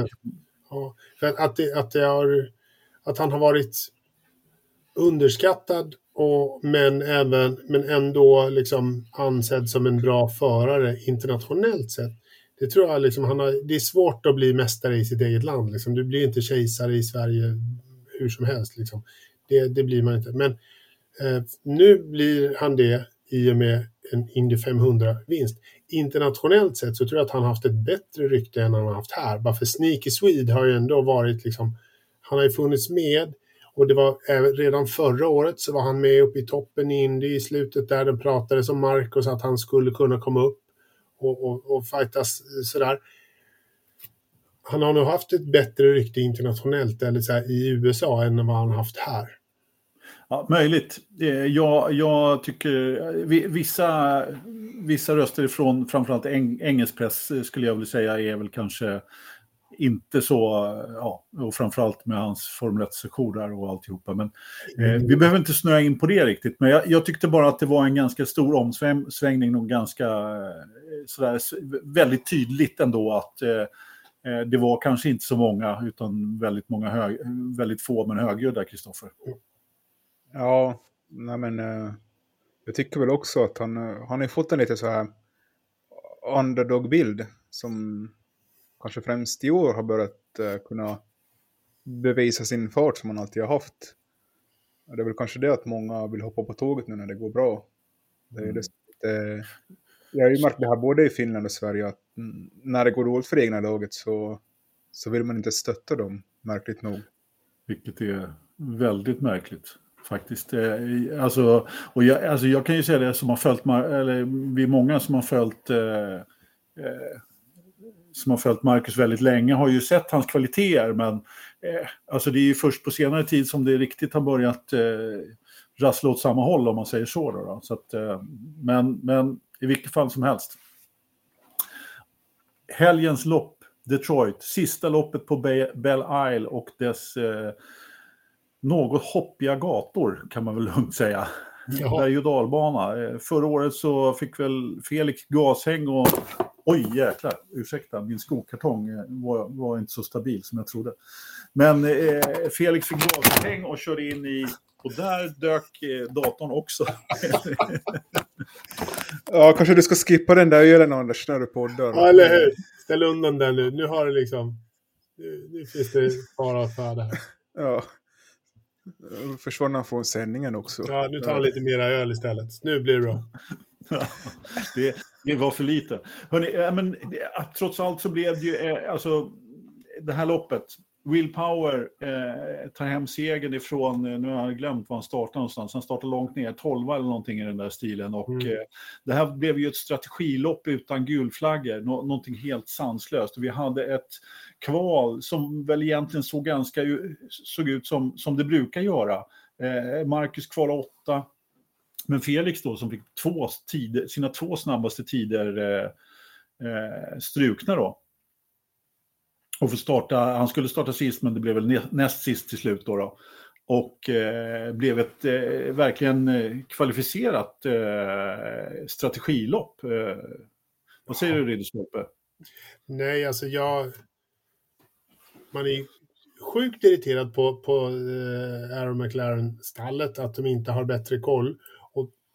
Ja, för att, det, att, det har, att han har varit underskattad och, men, även, men ändå liksom ansedd som en bra förare internationellt sett. Det tror jag liksom, han har, det är svårt att bli mästare i sitt eget land. Liksom. Du blir inte kejsare i Sverige hur som helst. Liksom. Det, det blir man inte. Men eh, nu blir han det i och med en Indy 500-vinst. Internationellt sett så tror jag att han har haft ett bättre rykte än han har haft här. Bara för Sneaky Swede har ju ändå varit liksom, han har ju funnits med och det var eh, redan förra året så var han med uppe i toppen i Indy i slutet där den pratades om Marcus att han skulle kunna komma upp och, och, och fightas eh, sådär. Han har nog haft ett bättre rykte internationellt eller så här, i USA än vad han haft här. Ja, möjligt. Eh, jag, jag tycker vissa, vissa röster ifrån framförallt engelsk press skulle jag vilja säga är väl kanske inte så, ja, och framförallt med hans Formel 1-sektion där och alltihopa. Men eh, vi behöver inte snöa in på det riktigt. Men jag, jag, tyckte bara att det var en ganska stor omsvängning och ganska eh, sådär, väldigt tydligt ändå att eh, eh, det var kanske inte så många utan väldigt, många hög, väldigt få men högljudda, Kristoffer. Ja, nej men eh, jag tycker väl också att han, eh, han har fått en lite så här underdog-bild som kanske främst i år har börjat uh, kunna bevisa sin fart som man alltid har haft. Det är väl kanske det att många vill hoppa på tåget nu när det går bra. Det är mm. det, jag har ju märkt det här både i Finland och Sverige att när det går dåligt för det egna laget så, så vill man inte stötta dem, märkligt nog. Vilket är väldigt märkligt faktiskt. Eh, alltså, och jag, alltså jag kan ju säga det som har följt, eller vi är många som har följt eh, eh, som har följt Marcus väldigt länge har ju sett hans kvaliteter men eh, alltså det är ju först på senare tid som det riktigt har börjat eh, rassla åt samma håll om man säger så. Då, då. så att, eh, men, men i vilket fall som helst. Helgens lopp, Detroit, sista loppet på Belle Isle och dess eh, något hoppiga gator kan man väl lugnt säga. Berg och dalbana. Eh, förra året så fick väl Felix gashäng och Oj, jäklar. Ursäkta, min skokartong eh, var, var inte så stabil som jag trodde. Men eh, Felix fick gaspeng och körde in i... Och där dök eh, datorn också. ja, kanske du ska skippa den där ölen Anders när du poddar. Ja, eller hur? Ställ undan den nu. Nu har det liksom... Nu, finns det fara för det här. Ja. Försvann han från sändningen också. Ja, nu tar han lite mera öl istället. Nu blir det bra. det, det var för lite. Hörrni, men, trots allt så blev det ju, eh, alltså, det här loppet, Will Power eh, tar hem segern ifrån, eh, nu har jag glömt var han startade någonstans, han startade långt ner, 12 eller någonting i den där stilen. Och mm. eh, det här blev ju ett strategilopp utan gulflaggor, Nå någonting helt sanslöst. Vi hade ett kval som väl egentligen såg ganska såg ut som, som det brukar göra. Eh, Marcus kvalade åtta, men Felix då som fick två tider, sina två snabbaste tider eh, eh, strukna då. Och får starta, han skulle starta sist men det blev väl näst sist till slut då. då. Och eh, blev ett eh, verkligen eh, kvalificerat eh, strategilopp. vad säger du Ridderstorpe? Nej, alltså jag... Man är sjukt irriterad på, på eh, Aaron McLaren-stallet, att de inte har bättre koll.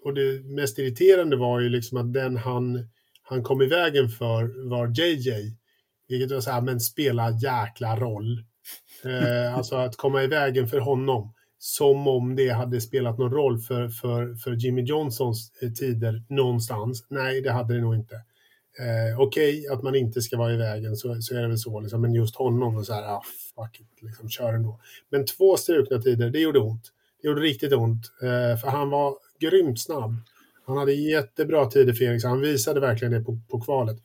Och, det mest irriterande var ju liksom att den han, han kom i vägen för var JJ. Vilket var så här, men spela jäkla roll. Eh, alltså att komma i vägen för honom. Som om det hade spelat någon roll för, för, för Jimmy Johnsons eh, tider någonstans. Nej, det hade det nog inte. Eh, Okej okay, att man inte ska vara i vägen, så, så är det väl så. Liksom. Men just honom, och så här, ah, fuck it, liksom, kör ändå. Men två strukna tider, det gjorde ont. Det gjorde riktigt ont. Eh, för han var grymt snabb. Han hade jättebra tider, Felix. Han visade verkligen det på, på kvalet.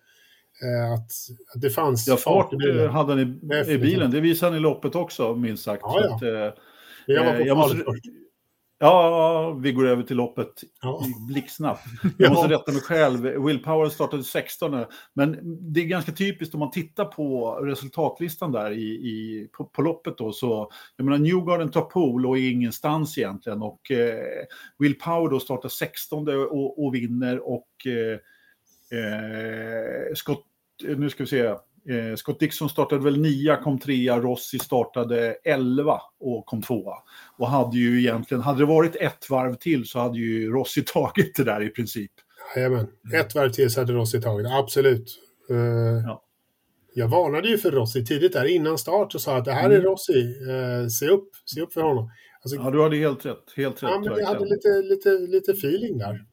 Eh, att, att det fanns ja, fart bilen. hade han i, i, bilen. Det visade han i loppet också, minst sagt. Ja, ja. Att, eh, jag var på jag måste, först. Ja, vi går över till loppet ja. blixtsnabbt. Jag måste rätta mig själv. Willpower startade 16, men det är ganska typiskt om man tittar på resultatlistan där i, i på, på, loppet då. Så, jag menar, Newgarden tar pool och är ingenstans egentligen. Och eh, Willpower då startar 16 och, och vinner och eh, eh, Scott, nu ska vi se, Eh, Scott Dixon startade väl nia, kom trea, Rossi startade elva och kom tvåa. Och hade ju egentligen, hade det varit ett varv till så hade ju Rossi tagit det där i princip. Jajamän, ett varv till så hade Rossi tagit det, absolut. Uh, ja. Jag varnade ju för Rossi tidigt där innan start och sa att det här är mm. Rossi, uh, se upp, se upp för honom. Alltså, ja, du hade helt rätt. Helt rätt ja, men jag hade lite, lite, lite feeling där.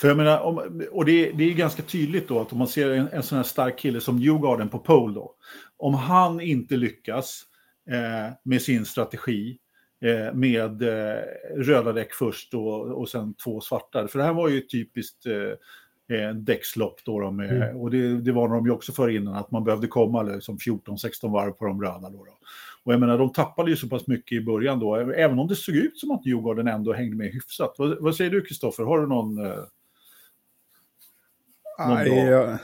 För jag menar, om, och det, det, är ganska tydligt då att om man ser en, en sån här stark kille som Newgarden på pole då. Om han inte lyckas eh, med sin strategi eh, med eh, röda däck först och, och sen två svarta. För det här var ju typiskt eh, eh däckslopp då. De, mm. Och det, det var de ju också för innan, att man behövde komma liksom 14-16 varv på de röda. Då, då. Och jag menar, de tappade ju så pass mycket i början då, även om det såg ut som att Djurgården ändå hängde med hyfsat. Vad, vad säger du, Kristoffer? Har du någon... Eh, någon Aj, ja.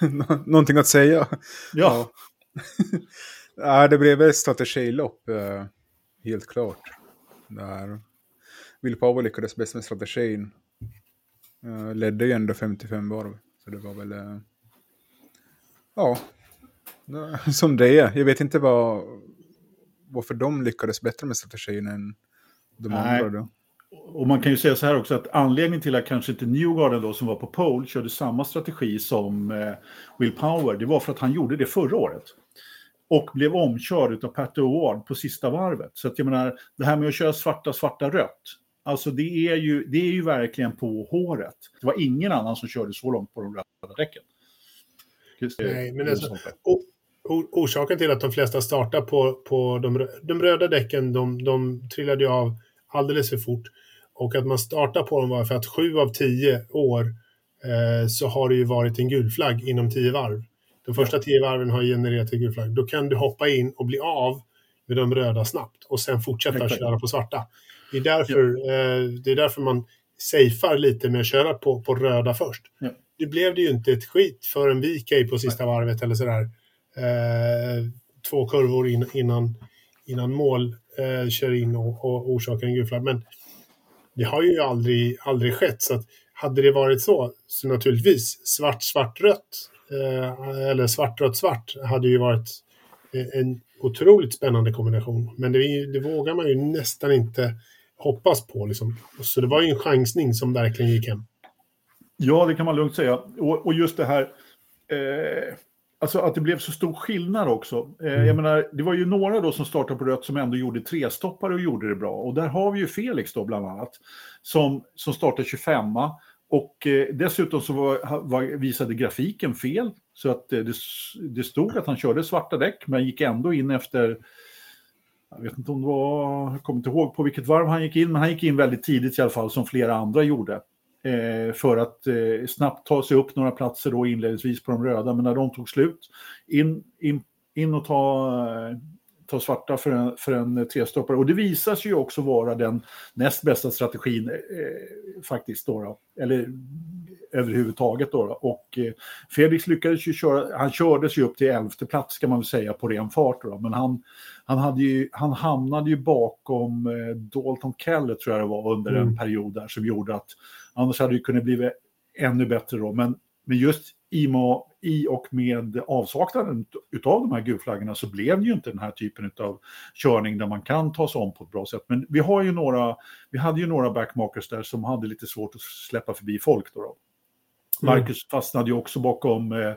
Någonting att säga? Ja. ja. det blev ett strategilopp, eh, helt klart. Där Will Power lyckades bäst med strategin. Uh, ledde ju ändå 55 varv. Så det var väl... Uh, ja, som det är. Jag vet inte vad, varför de lyckades bättre med strategin än de Nej. andra. Då. Och man kan ju säga så här också att anledningen till att kanske inte Newgarden då som var på pole körde samma strategi som eh, Will Power, det var för att han gjorde det förra året. Och blev omkörd av Pat O'Ward på sista varvet. Så att jag menar, det här med att köra svarta, svarta, rött. Alltså det är ju, det är ju verkligen på håret. Det var ingen annan som körde så långt på de röda däcken. Nej, men alltså, och, orsaken till att de flesta startar på, på de, de röda däcken, de, de trillade ju av alldeles för fort. Och att man startar på dem var för att sju av tio år eh, så har det ju varit en gul flagg inom tio varv. De första tio varven har genererat en gul flagg. Då kan du hoppa in och bli av med de röda snabbt och sen fortsätta Exakt. köra på svarta. Det är därför, eh, det är därför man safear lite med att köra på, på röda först. Ja. Det blev det ju inte ett skit förrän VK på sista varvet eller sådär Eh, två kurvor in, innan, innan mål eh, kör in och, och orsakar en gul. Men det har ju aldrig, aldrig skett. Så att hade det varit så, så naturligtvis svart, svart, rött eh, eller svartrött svart hade ju varit eh, en otroligt spännande kombination. Men det, det vågar man ju nästan inte hoppas på. Liksom. Så det var ju en chansning som verkligen gick hem. Ja, det kan man lugnt säga. Och, och just det här, eh, alltså att det blev så stor skillnad också. Eh, mm. Jag menar, det var ju några då som startade på rött som ändå gjorde tre stoppare och gjorde det bra. Och där har vi ju Felix då bland annat, som, som startade 25 och eh, dessutom så var, var, visade grafiken fel. Så att eh, det, det stod att han körde svarta däck, men gick ändå in efter jag vet inte om det var, jag kommer inte ihåg på vilket varv han gick in, men han gick in väldigt tidigt i alla fall, som flera andra gjorde. Eh, för att eh, snabbt ta sig upp några platser då inledningsvis på de röda, men när de tog slut, in, in, in och ta, ta svarta för en, för en trestoppare. Och det visar sig ju också vara den näst bästa strategin eh, faktiskt. Då, då, Eller överhuvudtaget. Då, då. Och eh, Felix lyckades ju köra, han kördes ju upp till elfte plats ska man väl säga på ren fart. Då, men han, han, hade ju, han hamnade ju bakom eh, Dalton Keller tror jag det var under mm. en period där som gjorde att annars hade det kunnat bli ännu bättre då. Men, men just i, i och med avsaknaden av de här gulflaggorna så blev det ju inte den här typen av körning där man kan ta sig om på ett bra sätt. Men vi har ju några, vi hade ju några backmarkers där som hade lite svårt att släppa förbi folk då. då. Mm. Marcus mm. fastnade ju också bakom eh,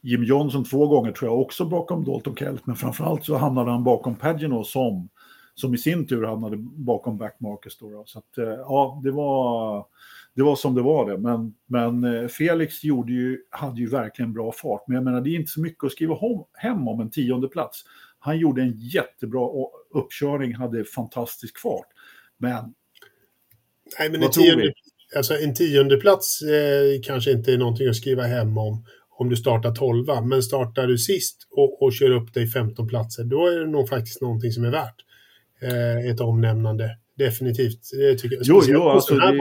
Jim Johnson två gånger tror jag, också bakom Dalton Kelt, men framförallt så hamnade han bakom Pagino som, som i sin tur hamnade bakom backmarkers. Då, då. Så att, eh, ja, det var, det var som det var det. Men, men eh, Felix gjorde ju, hade ju verkligen bra fart. Men jag menar, det är inte så mycket att skriva hem om en tionde plats. Han gjorde en jättebra uppkörning, hade fantastisk fart. Men... Nej, men en tionde, alltså en tionde plats eh, kanske inte är någonting att skriva hem om om du startar 12 men startar du sist och, och kör upp dig 15 platser, då är det nog faktiskt någonting som är värt eh, ett omnämnande. Definitivt. Det tycker jag. Jo, jo, alltså det,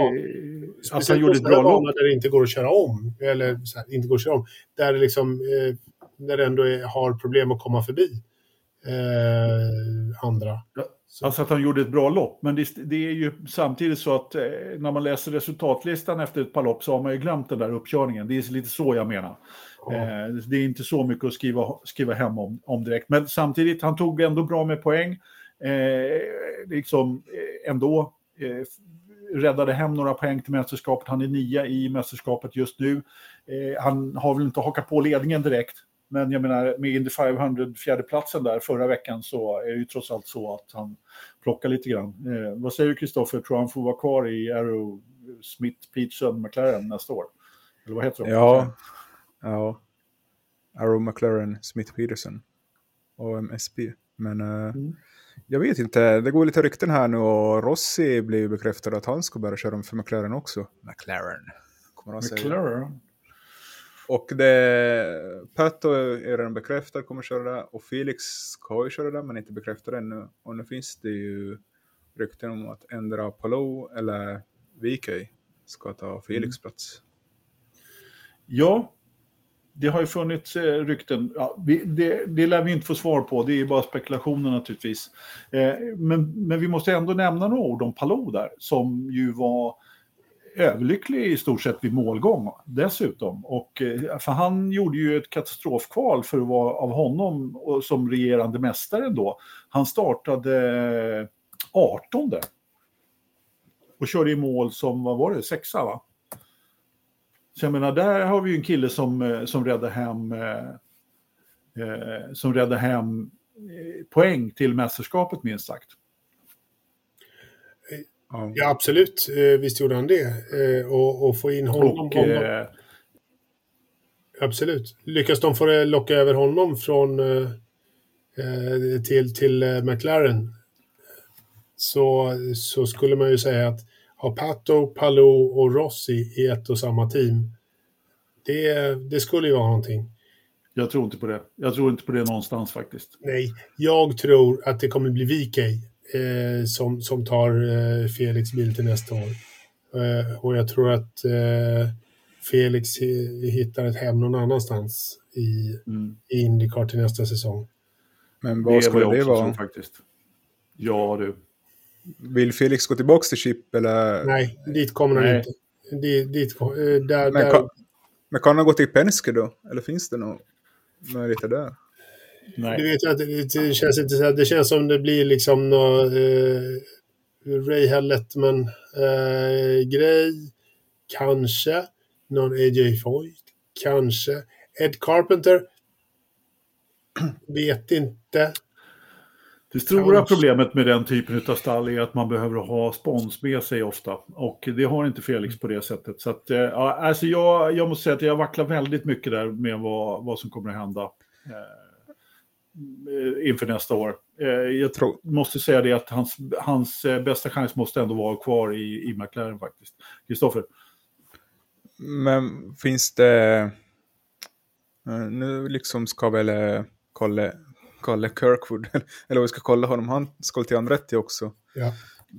Speciellt alltså, han gjorde ett bra lopp. Där det inte går att köra om. Eller här, inte går att köra om. Där det liksom, eh, där det ändå är, har problem att komma förbi eh, andra. Ja, alltså att han gjorde ett bra lopp. Men det, det är ju samtidigt så att eh, när man läser resultatlistan efter ett par lopp så har man ju glömt den där uppkörningen. Det är lite så jag menar. Ja. Eh, det är inte så mycket att skriva, skriva hem om, om direkt. Men samtidigt, han tog ändå bra med poäng. Eh, liksom eh, ändå räddade hem några poäng till mästerskapet. Han är nia i mästerskapet just nu. Eh, han har väl inte hakat på ledningen direkt, men jag menar med Indy 500 fjärdeplatsen där förra veckan så är det ju trots allt så att han plockar lite grann. Eh, vad säger du Kristoffer, tror han får vara kvar i Arrow Smith, Peterson, McLaren nästa år? Eller vad heter de? Ja, ja. Arrow McLaren, Smith Peterson och MSP. Men uh, mm. Jag vet inte, det går lite rykten här nu och Rossi blev bekräftad att han ska börja köra för McLaren också. McLaren. Kommer han McLaren? Säga. Och det, Pato är redan bekräftad, kommer köra där. Och Felix ska ju köra där, men inte bekräftad ännu. Och nu finns det ju rykten om att ändra Palou eller VK ska ta Felix mm. plats. Ja, det har ju funnits eh, rykten, ja, vi, det, det lär vi inte få svar på, det är bara spekulationer naturligtvis. Eh, men, men vi måste ändå nämna några ord om Palou där, som ju var överlycklig i stort sett vid målgång dessutom. Och, eh, för han gjorde ju ett katastrofkval för att vara av honom och som regerande mästare då. Han startade eh, 18 och körde i mål som, vad var det, sexa va? Så jag menar, där har vi ju en kille som, eh, som räddar hem, eh, eh, som räddar hem eh, poäng till mästerskapet minst sagt. Ja, absolut. Visst gjorde han det. Och, och få in honom. Och, honom. Absolut. Lyckas de få locka över honom från till, till McLaren så, så skulle man ju säga att ha Pato, Palou och Rossi i ett och samma team, det, det skulle ju vara någonting. Jag tror inte på det. Jag tror inte på det någonstans faktiskt. Nej, jag tror att det kommer bli VK eh, som, som tar eh, Felix bil till nästa år. Eh, och jag tror att eh, Felix hittar ett hem någon annanstans i, mm. i Indycar till nästa säsong. Men vad skulle det vara? Faktiskt. Ja, du. Vill Felix gå tillbaka till Chip eller? Nej, dit kommer han inte. Dit, dit, eh, där, Men där... Men kan han gå till Penske då? Eller finns det några möjligheter där? Nej. vet jag inte. Det, det känns inte så här, Det känns som det blir liksom någon eh, Ray Halletman eh, grej. Kanske. Någon AJ Foyt. Kanske. Ed Carpenter. vet inte. Det stora problemet med den typen av stall är att man behöver ha spons med sig ofta. Och det har inte Felix på det sättet. Så att, eh, ja, alltså jag, jag måste säga att jag vacklar väldigt mycket där med vad, vad som kommer att hända eh, inför nästa år. Eh, jag Tror- måste säga det att hans, hans eh, bästa chans måste ändå vara kvar i, i McLaren faktiskt. Kristoffer? Men finns det... eh, Nu liksom ska väl eh, Kalle, Kirkwood, eller vad vi ska kolla honom, han ska till Andretti också. Ja.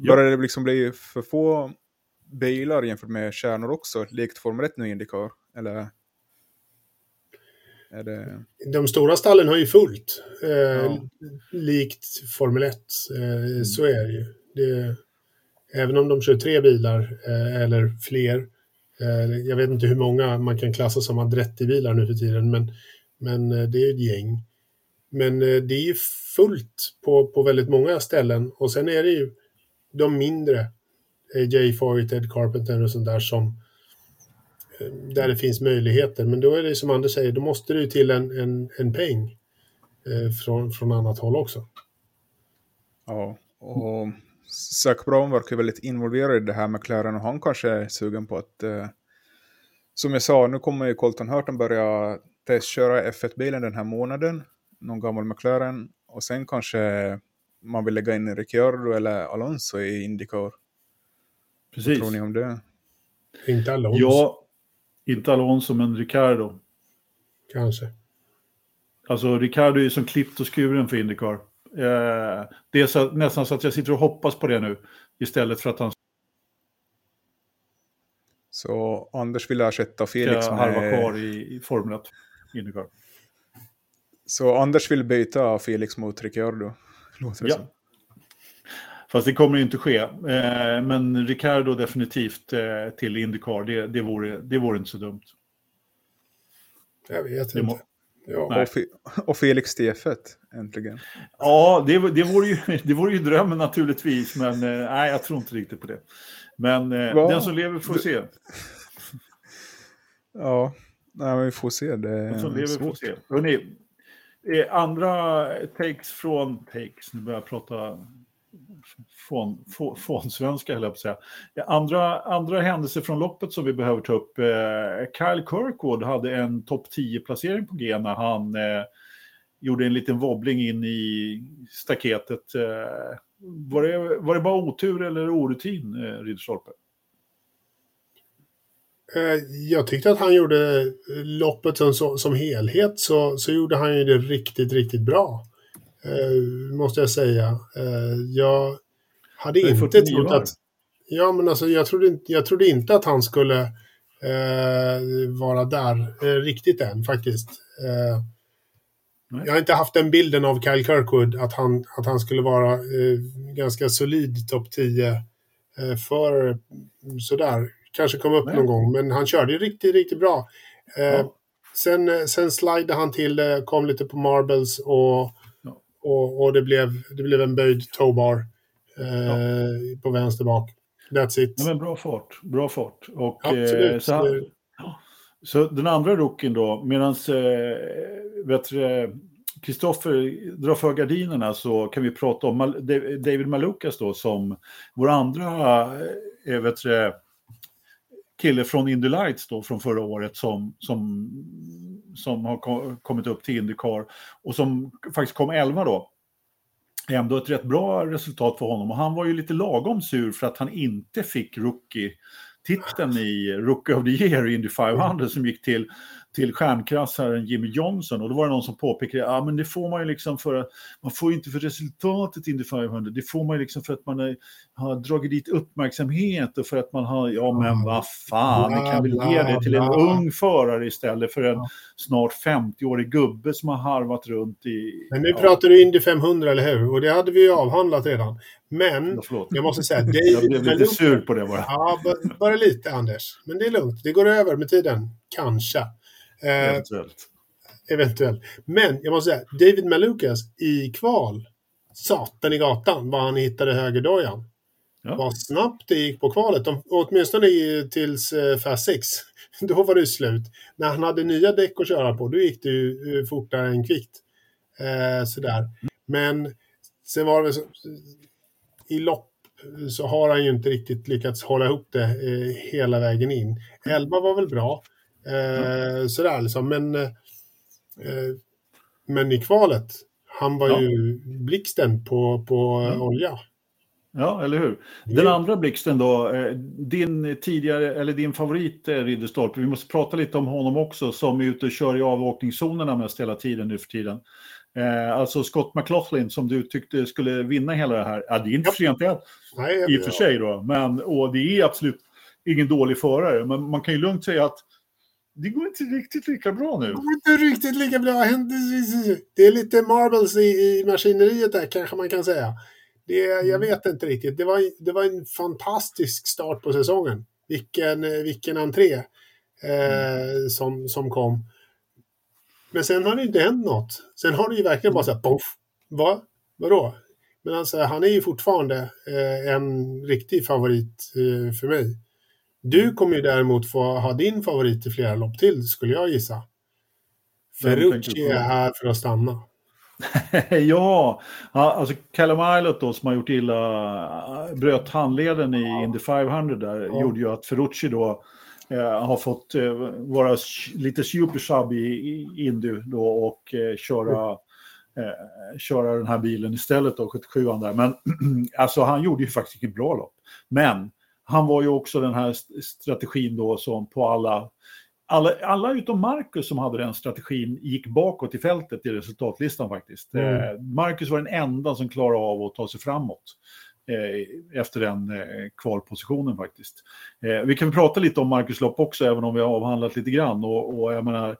Börjar det liksom bli för få bilar jämfört med stjärnor också, likt Formel 1 nu i Indycar? Eller? Är det... De stora stallen har ju fullt. Eh, Ja. Likt Formel 1. Eh, Så är det ju. Det, även om de kör tre bilar eh, eller fler. Eh, jag vet inte hur många man kan klassa som Andretti-bilar nu för tiden. Men, men eh, det är ju ett gäng. Men eh, det är ju fullt på, på väldigt många ställen. Och sen är det ju de mindre. Eh, Jay Foyt, Ted Carpenter och sånt där som eh, där det finns möjligheter. Men då är det som Anders säger, då måste det ju till en, en, en peng från, från annat håll också. Ja, och Zac Brown verkar väldigt involverad i det här med McLaren och han kanske är sugen på att... Eh, som jag sa, nu kommer ju Colton Hurton börja testköra F1-bilen den här månaden. Någon gammal McLaren. Och sen kanske man vill lägga in Ricciardo eller Alonso i Indycar. Precis. Tror ni om det? Inte Alonso, Ja, inte Alonso men Ricardo. kanske. Alltså Ricardo är som klippt och skuren för Indycar. Eh, det är så, nästan så att jag sitter och hoppas på det nu. Istället för att han Så Anders vill ersätta Felix ska harva med... kvar i, i Formel 1. Indycar. Så Anders vill byta Felix mot Ricciardo. Låter det Ja. som. Fast det kommer ju inte ske. Eh, men Ricardo definitivt eh, till Indycar, det, det, vore, det vore inte så dumt. Jag vet inte. Ja. Och, Fe- och Felix till F1, äntligen. Ja, det, det, vore ju, det vore ju drömmen naturligtvis, men eh, nej, jag tror inte riktigt på det. Men Va? den som lever får se. Ja, nej, vi får se. Det Den som lever får svårt. se. Hörrni, Eh, andra takes från takes, nu börjar jag prata från, från, från svenska, höll jag på att säga. Eh, andra, andra händelser från loppet som vi behöver ta upp. Eh, Kyle Kirkwood hade en topp 10-placering på G när han eh, gjorde en liten wobbling in i staketet. Eh, var, det, var det bara otur eller orutin, eh, Ridderstolpe? Eh, Jag tyckte att han gjorde loppet som, som, helhet så, så gjorde han ju det riktigt, riktigt bra. Eh, måste jag säga. Eh, jag hade inte 49 trott att... Ja, men alltså jag trodde, inte- jag trodde inte att han skulle eh, vara där eh, riktigt än faktiskt. Eh, jag har inte haft den bilden av Kyle Kirkwood att han, att han skulle vara ganska solid topp 10 eh, för sådär. Kanske kom upp Nej. någon gång, men han körde ju riktigt, riktigt bra. Eh, Ja. Sen, eh, sen slidade han till det, kom lite på marbles och, Ja. och, och det, blev, det blev en böjd towbar eh, på vänster bak. That's it. Ja, men bra fart, bra fart. Och, Absolut. eh, så, han, så den andra rookien då, medan eh, Kristoffer drar för gardinerna så kan vi prata om Mal- David Malukas då som vår andra eh, vet du, kille från Indy Lights då från förra året som, som, som har ko- kommit upp till Indycar och som faktiskt kom 11 då. Ändå ett rätt bra resultat för honom och han var ju lite lagom sur för att han inte fick rookie titeln i Rookie of the Year i Indy 500 som gick till till stjärnkrassaren Jimmy Johnson och då var det någon som påpekade, ja ah, men det får man ju liksom för att, man får ju inte för resultatet Indy 500, det får man ju liksom för att man är, har dragit dit uppmärksamhet och för att man har, ja men vad fan, ni kan väl ge det till en ung förare istället för en snart 50-årig gubbe som har harvat runt i... Men nu ja. pratar du Indy 500, eller hur? Och det hade vi ju avhandlat redan. Men ja, jag måste säga... David jag blev lite sur på det bara. Ja, bara lite Anders. Men det är lugnt, det går över med tiden. Kanske. Eh, eventuellt. Eventuellt. Men jag måste säga, David Malukas i kval, satan i gatan vad han hittade högerdojan. Ja. Vad snabbt det gick på kvalet, De, åtminstone tills eh, Fast 6. Då var det slut. När han hade nya däck att köra på, då gick det ju eh, fortare än kvickt. Eh, sådär. Men sen var det så, i lopp så har han ju inte riktigt lyckats hålla ihop det eh, hela vägen in. 11 var väl bra, eh, sådär liksom, men, eh, men i kvalet, han var ja. ju blixten på, på mm. olja. Ja, eller hur? Den andra blixten då, eh, din tidigare, eller din favorit eh, Ridderstolpe, vi måste prata lite om honom också, som är ute och kör i avåkningszonerna mest hela tiden nu för tiden. Eh, alltså Scott McLaughlin som du tyckte skulle vinna hela det här. Ja, det är inte för sent än, i och för sig då. Men, och det är absolut ingen dålig förare. Men man kan ju lugnt säga att det går inte riktigt lika bra nu. Det går inte riktigt lika bra. Det är lite marbles i, i maskineriet där kanske man kan säga. Det, jag mm. vet inte riktigt. Det var, det var en fantastisk start på säsongen. Vilken, vilken entré eh, mm. som, som kom. Men sen har det inte hänt något. Sen har det ju verkligen bara så här, poff. Va? Vadå? Men alltså, han är ju fortfarande eh, en riktig favorit eh, för mig. Du kommer ju däremot få ha din favorit i flera lopp till, skulle jag gissa. Ferrucci är här för att stanna. ja, alltså Callum Islet då som har gjort illa, bröt handleden i ja. Indy 500 där, ja. gjorde ju att Ferrucci då eh, har fått eh, vara lite super sub i, i Indy då och eh, köra, köra den här bilen istället då, 77 där. Men alltså han gjorde ju faktiskt ett bra lopp. Men han var ju också den här strategin då som på alla alla, alla utom Marcus som hade den strategin gick bakåt i fältet i resultatlistan faktiskt. Mm. Eh, Marcus var den enda som klarade av att ta sig framåt eh, efter den eh, kvalpositionen faktiskt. Eh, vi kan prata lite om Marcus lopp också, även om vi har avhandlat lite grann. Och, och jag menar,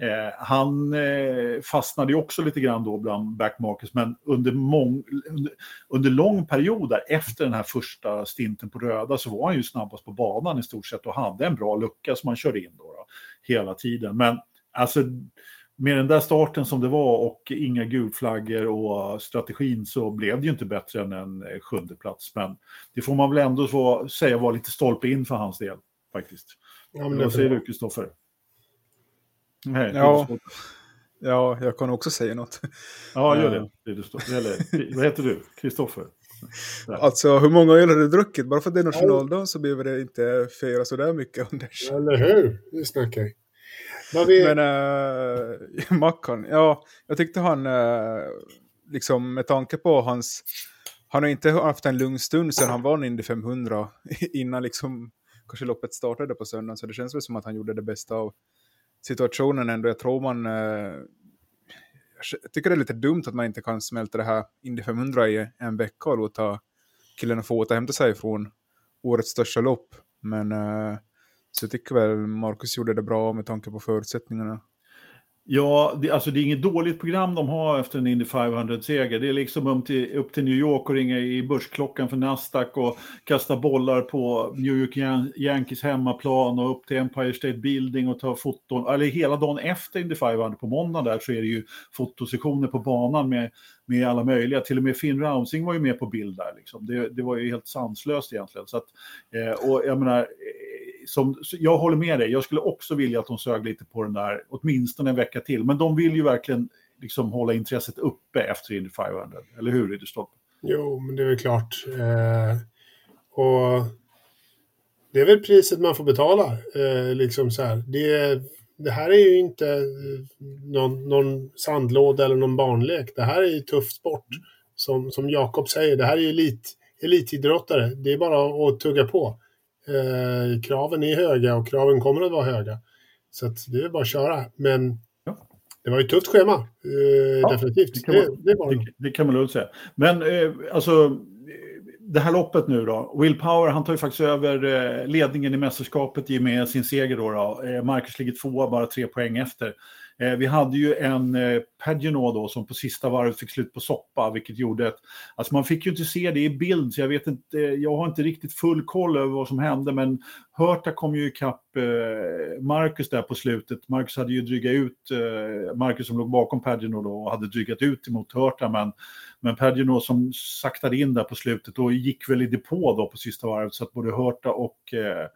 Eh, han eh, fastnade ju också lite grann då bland backmarkers, men under, mång, under, under lång period där, efter den här första stinten på röda så var han ju snabbast på banan i stort sett och hade en bra lucka som han körde in då, då hela tiden. Men alltså med den där starten som det var och inga gulflaggor och strategin så blev det ju inte bättre än en eh, sjunde plats. Men det får man väl ändå få säga var lite stolpe in för hans del faktiskt. Ja, men Vad säger du, Kristoffer? Nej, ja. ja, jag kan också säga något. Ja, gör det. det Eller, vad heter du? Kristoffer? Alltså, hur många öl har du druckit? Bara för att det är nationaldagen så behöver det inte fira sådär mycket, Anders. Eller hur? Det snackar vi. Men äh, Mackan, ja, jag tyckte han, äh, liksom med tanke på hans... Han har inte haft en lugn stund sedan han vann Indy 500 innan liksom kanske loppet startade på söndagen. Så det känns väl som att han gjorde det bästa av situationen ändå. Jag tror man... Eh, jag tycker det är lite dumt att man inte kan smälta det här Indy 500 i en vecka och låta killarna få återhämta sig från årets största lopp. Men eh, så jag tycker väl Marcus gjorde det bra med tanke på förutsättningarna. Ja, det, alltså det är inget dåligt program de har efter en Indy 500-seger. Det är liksom upp till, upp till New York och ringa i börsklockan för Nasdaq och kasta bollar på New York Yan Yankees hemmaplan och upp till Empire State Building och ta foton. Eller hela dagen efter Indy 500 på måndag, där så är det ju fotosessioner på banan med, med alla möjliga. Till och med Finn Rausing var ju med på bild där. Liksom. Det, det var ju helt sanslöst egentligen. Så att, eh, och jag menar, som, jag håller med dig, jag skulle också vilja att de sög lite på den där, åtminstone en vecka till. Men de vill ju verkligen liksom hålla intresset uppe efter Indy 500, eller hur Ridderstolpe? Jo, men det är väl klart. Eh, och det är väl priset man får betala. Eh, liksom så här. Det, det här är ju inte eh, någon, någon sandlåda eller någon barnlek. Det här är ju tuff sport. Som, som Jakob säger, det här är ju elit, elitidrottare. Det är bara att tugga på. Eh, kraven är höga och kraven kommer att vara höga. Så det är bara att köra. Men Ja. det var ju ett tufft schema, eh, definitivt. det kan man- det, det. Det, det kan man lugnt säga. Men eh, alltså, eh, det här loppet nu då. Will Power, han tar ju faktiskt över eh, ledningen i mästerskapet i och med sin seger då. då. Eh, Marcus ligger tvåa, bara tre poäng efter. Eh, vi hade ju en eh, Pagino då som på sista varvet fick slut på soppa, vilket gjorde att... Alltså man fick ju inte se det i bild, så jag vet inte, eh, jag har inte riktigt full koll över vad som hände, men Hörta kom ju ikapp eh, Marcus där på slutet. Marcus hade ju drygat ut, Marcus som låg bakom Pagino då, och hade drygat ut emot Hörta, men men Pagino som saktade in där på slutet och gick väl i depå då på sista varvet så att både Hörta och eh,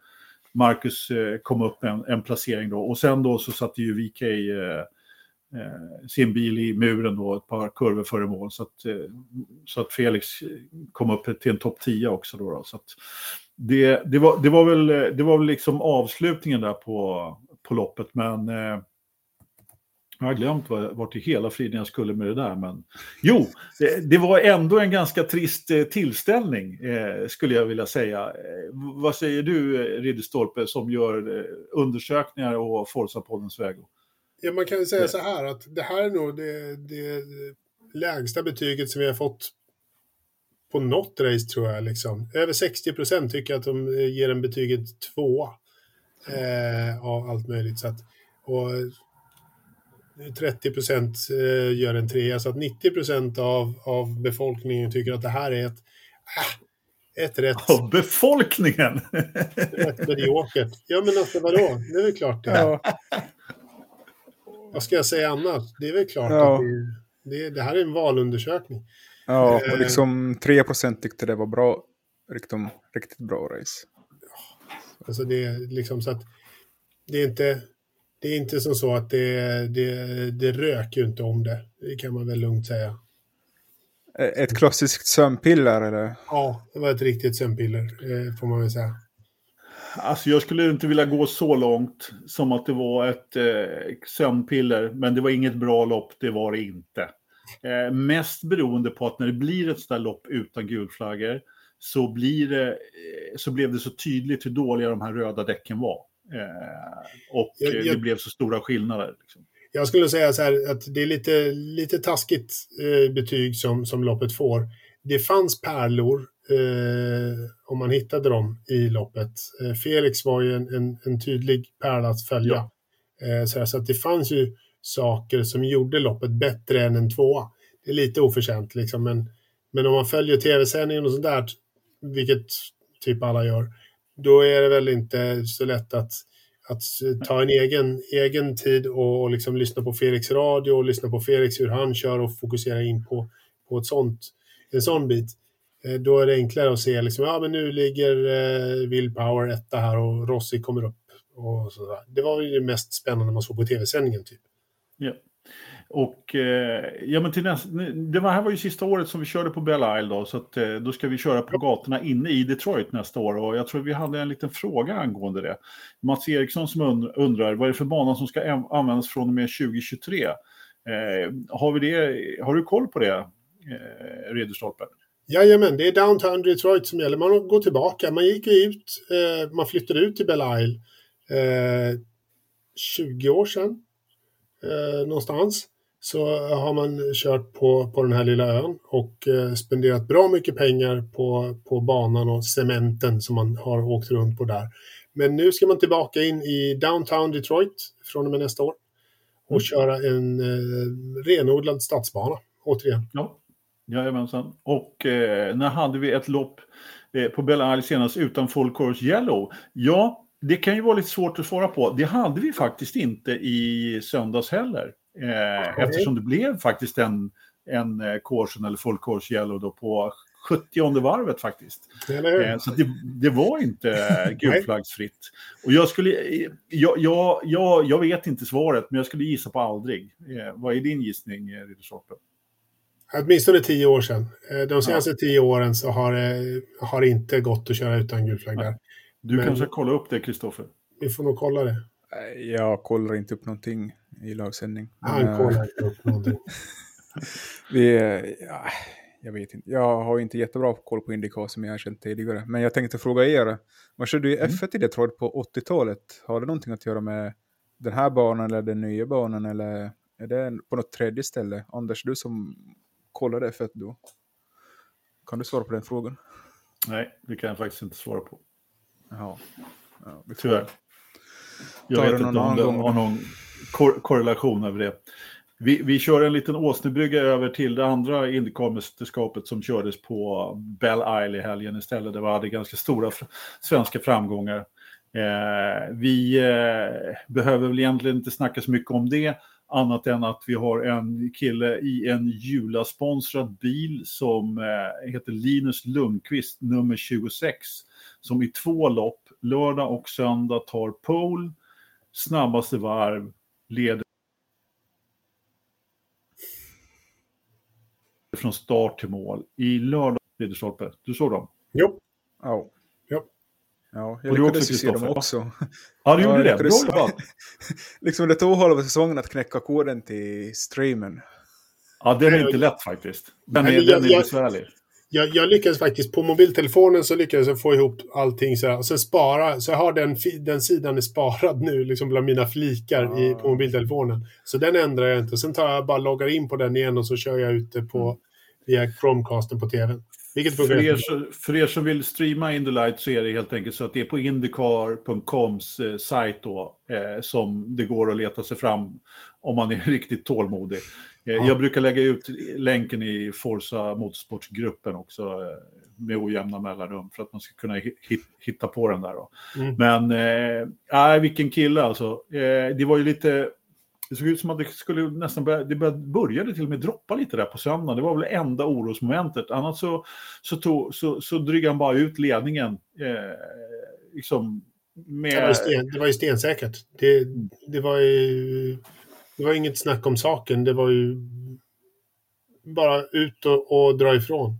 Marcus eh, kom upp en, en placering då. Och sen då så satte ju VK eh, eh, sin bil i muren då ett par kurvor före mål. Så att, eh, så att Felix kom upp till en topp 10 också då. då. Så att det, det, var, det, var väl, det var väl liksom avslutningen där på, på loppet. Men eh, jag har glömt vart i hela friden jag skulle med det där. Men jo, det, det var ändå en ganska trist eh, tillställning eh, skulle jag vilja säga. Eh, vad säger du eh, Ridderstolpe som gör undersökningar och Forza-poddens? Ja, man kan säga så här att det här är nog det, det lägsta betyget som vi har fått på något race tror jag. Liksom. Över 60 procent tycker att de ger en betyget två eh, av allt möjligt. Så att, och 30 procent eh, gör en trea, så att 90 procent av, av befolkningen tycker att det här är ett, ah, ett rätt, Av befolkningen! rätt mediokert. Ja, men alltså vadå? Det är väl klart det. Ja, Vad ska jag säga annars? Det är väl klart Ja. att det, det, det här är en valundersökning. ja Eh. och liksom 3% tyckte det var bra. Riktigt, riktigt bra race. Alltså det är liksom så att det är inte, det är inte som så att det, det, det rök ju inte om det. Det kan man väl lugnt säga. Eh, Ett klassiskt sömnpiller eller? Ja, det var ett riktigt sömnpiller, eh, får man väl säga. Alltså jag skulle inte vilja gå så långt som att det var ett eh, sömnpiller, men det var inget bra lopp, det var det inte. Eh, mest beroende på att när det blir ett sådant lopp utan gulflaggor så, blir det, eh, så blev det så tydligt hur dåliga de här röda däcken var. Eh, och Jag- jag- det blev så stora skillnader. Liksom. Jag skulle säga så här att det är lite, lite taskigt eh, betyg som, som loppet får. Det fanns pärlor, eh, om man hittade dem i loppet. Eh, Felix var ju en, en, en tydlig pärla att följa. Eh, så, här, så att det fanns ju saker som gjorde loppet bättre än en tvåa. Det är lite oförtjänt liksom, men, men om man följer tv-sändningen och sånt där, vilket typ alla gör, då är det väl inte så lätt att att ta en egen, egen tid och, och liksom lyssna på Felix radio och lyssna på Felix hur han kör och fokusera in på, på ett sånt, en sån bit. Eh, då är det enklare att se liksom, ja men nu ligger eh, Will Power etta här och Rossi kommer upp. Och sådär. Det var ju det mest spännande man såg på tv-sändningen typ. Ja. Och eh, ja, men till nästa, det var, här var ju sista året som vi körde på Belle Isle då, så att, eh, då ska vi köra på gatorna inne i Detroit nästa år. Och jag tror vi hade en liten fråga angående det. Mats Eriksson som und- undrar, vad är det för bana som ska användas från och med 2023? Eh, har, vi det, har du koll på det, eh, Ridderstolpe? Jajamän, det är Downtown Detroit som gäller. Man går tillbaka. Man gick ut, eh, man flyttade ut till Belle Isle eh, 20 år sedan. Eh, någonstans. Så har man kört på, på den här lilla ön och eh, spenderat bra mycket pengar på, på banan och cementen som man har åkt runt på där. Men nu ska man tillbaka in i Downtown Detroit från och med nästa år och köra en eh, renodlad stadsbana återigen. Ja, jajamensan. Och eh, när hade vi ett lopp eh, på Belle Isle senast utan full course yellow? Ja, det kan ju vara lite svårt att svara på. Det hade vi faktiskt inte i söndags heller. Eh, eftersom det blev faktiskt en, en eh, caution eller full course yellow då på 70 varvet faktiskt. Eh, så det, det var inte eh, gulflaggsfritt. Och jag skulle, jag, jag, jag, jag vet inte svaret, men jag skulle gissa på aldrig. Eh, vad är din gissning, Ridderstolpe? Åtminstone tio år sedan. De senaste tio åren så har det har inte gått att köra utan gul flagg där. Du Men- kanske kollar upp det, Kristoffer? Vi får nog kolla det. Jag kollar inte upp någonting i lagsändning. Han eh, kollar inte upp någonting. Vi, ja, jag vet inte. Jag har inte jättebra koll på Indycar som jag har känt tidigare. Men jag tänkte fråga er. Man körde ju Mm. F1 i Detroit på 80-talet. Har det någonting att göra med den här banan eller den nya banan eller är det på något tredje ställe? Anders, du som kollade fett då. Kan du svara på den frågan? Nej, det kan jag faktiskt inte svara på. Ja, får- Tyvärr. Jag Ta vet inte om det har någon kor korrelation över det. Vi, vi kör en liten åsnebrygga över till det andra Indycar-mästerskapet som kördes på Belle Isle i helgen istället. Där vi hade ganska stora fr- svenska framgångar. Eh, vi eh, behöver väl egentligen inte snacka så mycket om det, annat än att vi har en kille i en Jula-sponsrad bil som eh, heter Linus Lundqvist, nummer 26, som i två lopp, lördag och söndag, tar pole, snabbaste varv, leder från start till mål i lördag, Ridderstolpe. Du såg dem? Jo, Ja. Ja. Ja, jag Och lyckades också, ju se dem också. Ja, du gjorde det. Bra jobbat! liksom det tog halva säsongen att knäcka koden till streamen. Ja, den är inte lätt faktiskt. Den är, den är besvärlig. Jag, jag lyckades faktiskt, på mobiltelefonen så lyckades jag få ihop allting så här. Och sen spara, så jag har den, den sidan är sparad nu, liksom bland mina flikar i, på Ah. mobiltelefonen. Så den ändrar jag inte. Sen tar jag bara loggar in på den igen och så kör jag ut det på, via Chromecasten på tvn. Vilket För er, för er som vill streama In the Light så är det helt enkelt så att det är på Indycar.coms eh, sajt då eh, som det går att leta sig fram om man är riktigt tålmodig. Eh, Ja. Jag brukar lägga ut länken i Forza Motorsportsgruppen också eh, med ojämna mellanrum för att man ska kunna hi- hit- hitta på den där. Då. Mm. Men, eh, nej, vilken kille alltså. Det var ju lite... Det såg ut som att det skulle nästan börja, det började, började till och med droppa lite där på söndagen. Det var väl enda orosmomentet. Annars så, så, tog, så, så drygade han bara ut ledningen. Eh, liksom med... Det var ju, sten, det var ju stensäkert. Det, det, var ju, det var inget snack om saken. Det var ju bara ut och, och dra ifrån.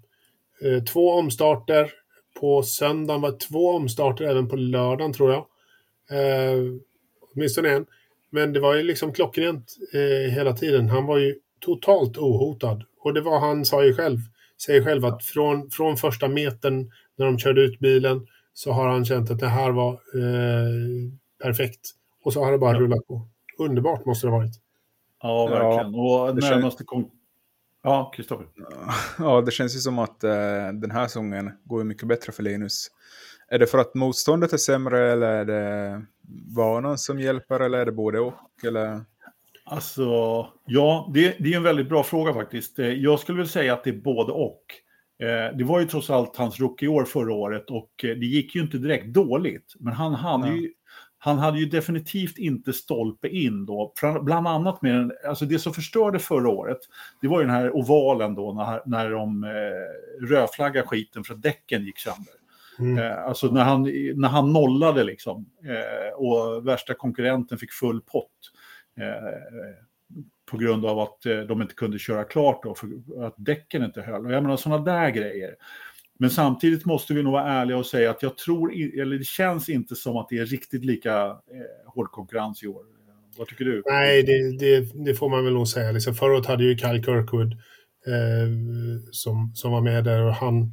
Eh, två omstarter på söndagen. var två omstarter även på lördagen tror jag. Eh, åtminstone en. Men det var ju liksom klockrent eh, hela tiden. Han var ju totalt ohotad. Och det var han sa ju själv. Säger själv att från, från första metern när de körde ut bilen så har han känt att det här var eh, perfekt. Och så har det bara Ja. rullat på. Underbart måste det ha varit. Ja, verkligen. och det känns- närmaste kon... Ja, Kristoffer. Ja, det känns ju som att eh, den här säsongen går mycket bättre för Linus. Är det för att motståndet är sämre eller är det banan som hjälper eller är det både och? Eller? Alltså, ja, det, det är en väldigt bra fråga faktiskt. Eh, Jag skulle väl säga att det är både och. Eh, Det var ju trots allt hans rookie-år förra året och eh, det gick ju inte direkt dåligt. Men han hade ju, han hade ju definitivt inte stolpe in då. Bland annat med den, alltså det som förstörde förra året, det var ju den här ovalen då när, när de eh, rödflaggade skiten för att däcken gick sönder. Mm. Eh, alltså när han, när han nollade liksom eh, och värsta konkurrenten fick full pott. Eh, på grund av att eh, de inte kunde köra klart då, för att däcken inte höll. Och jag menar sådana där grejer. Men samtidigt måste vi nog vara ärliga och säga att jag tror, eller det känns inte som att det är riktigt lika eh, hård konkurrens i år. Vad tycker du? Nej, det, det, det får man väl nog säga. Liksom, förra året hade ju Kyle Kirkwood eh, som, som var med där och han,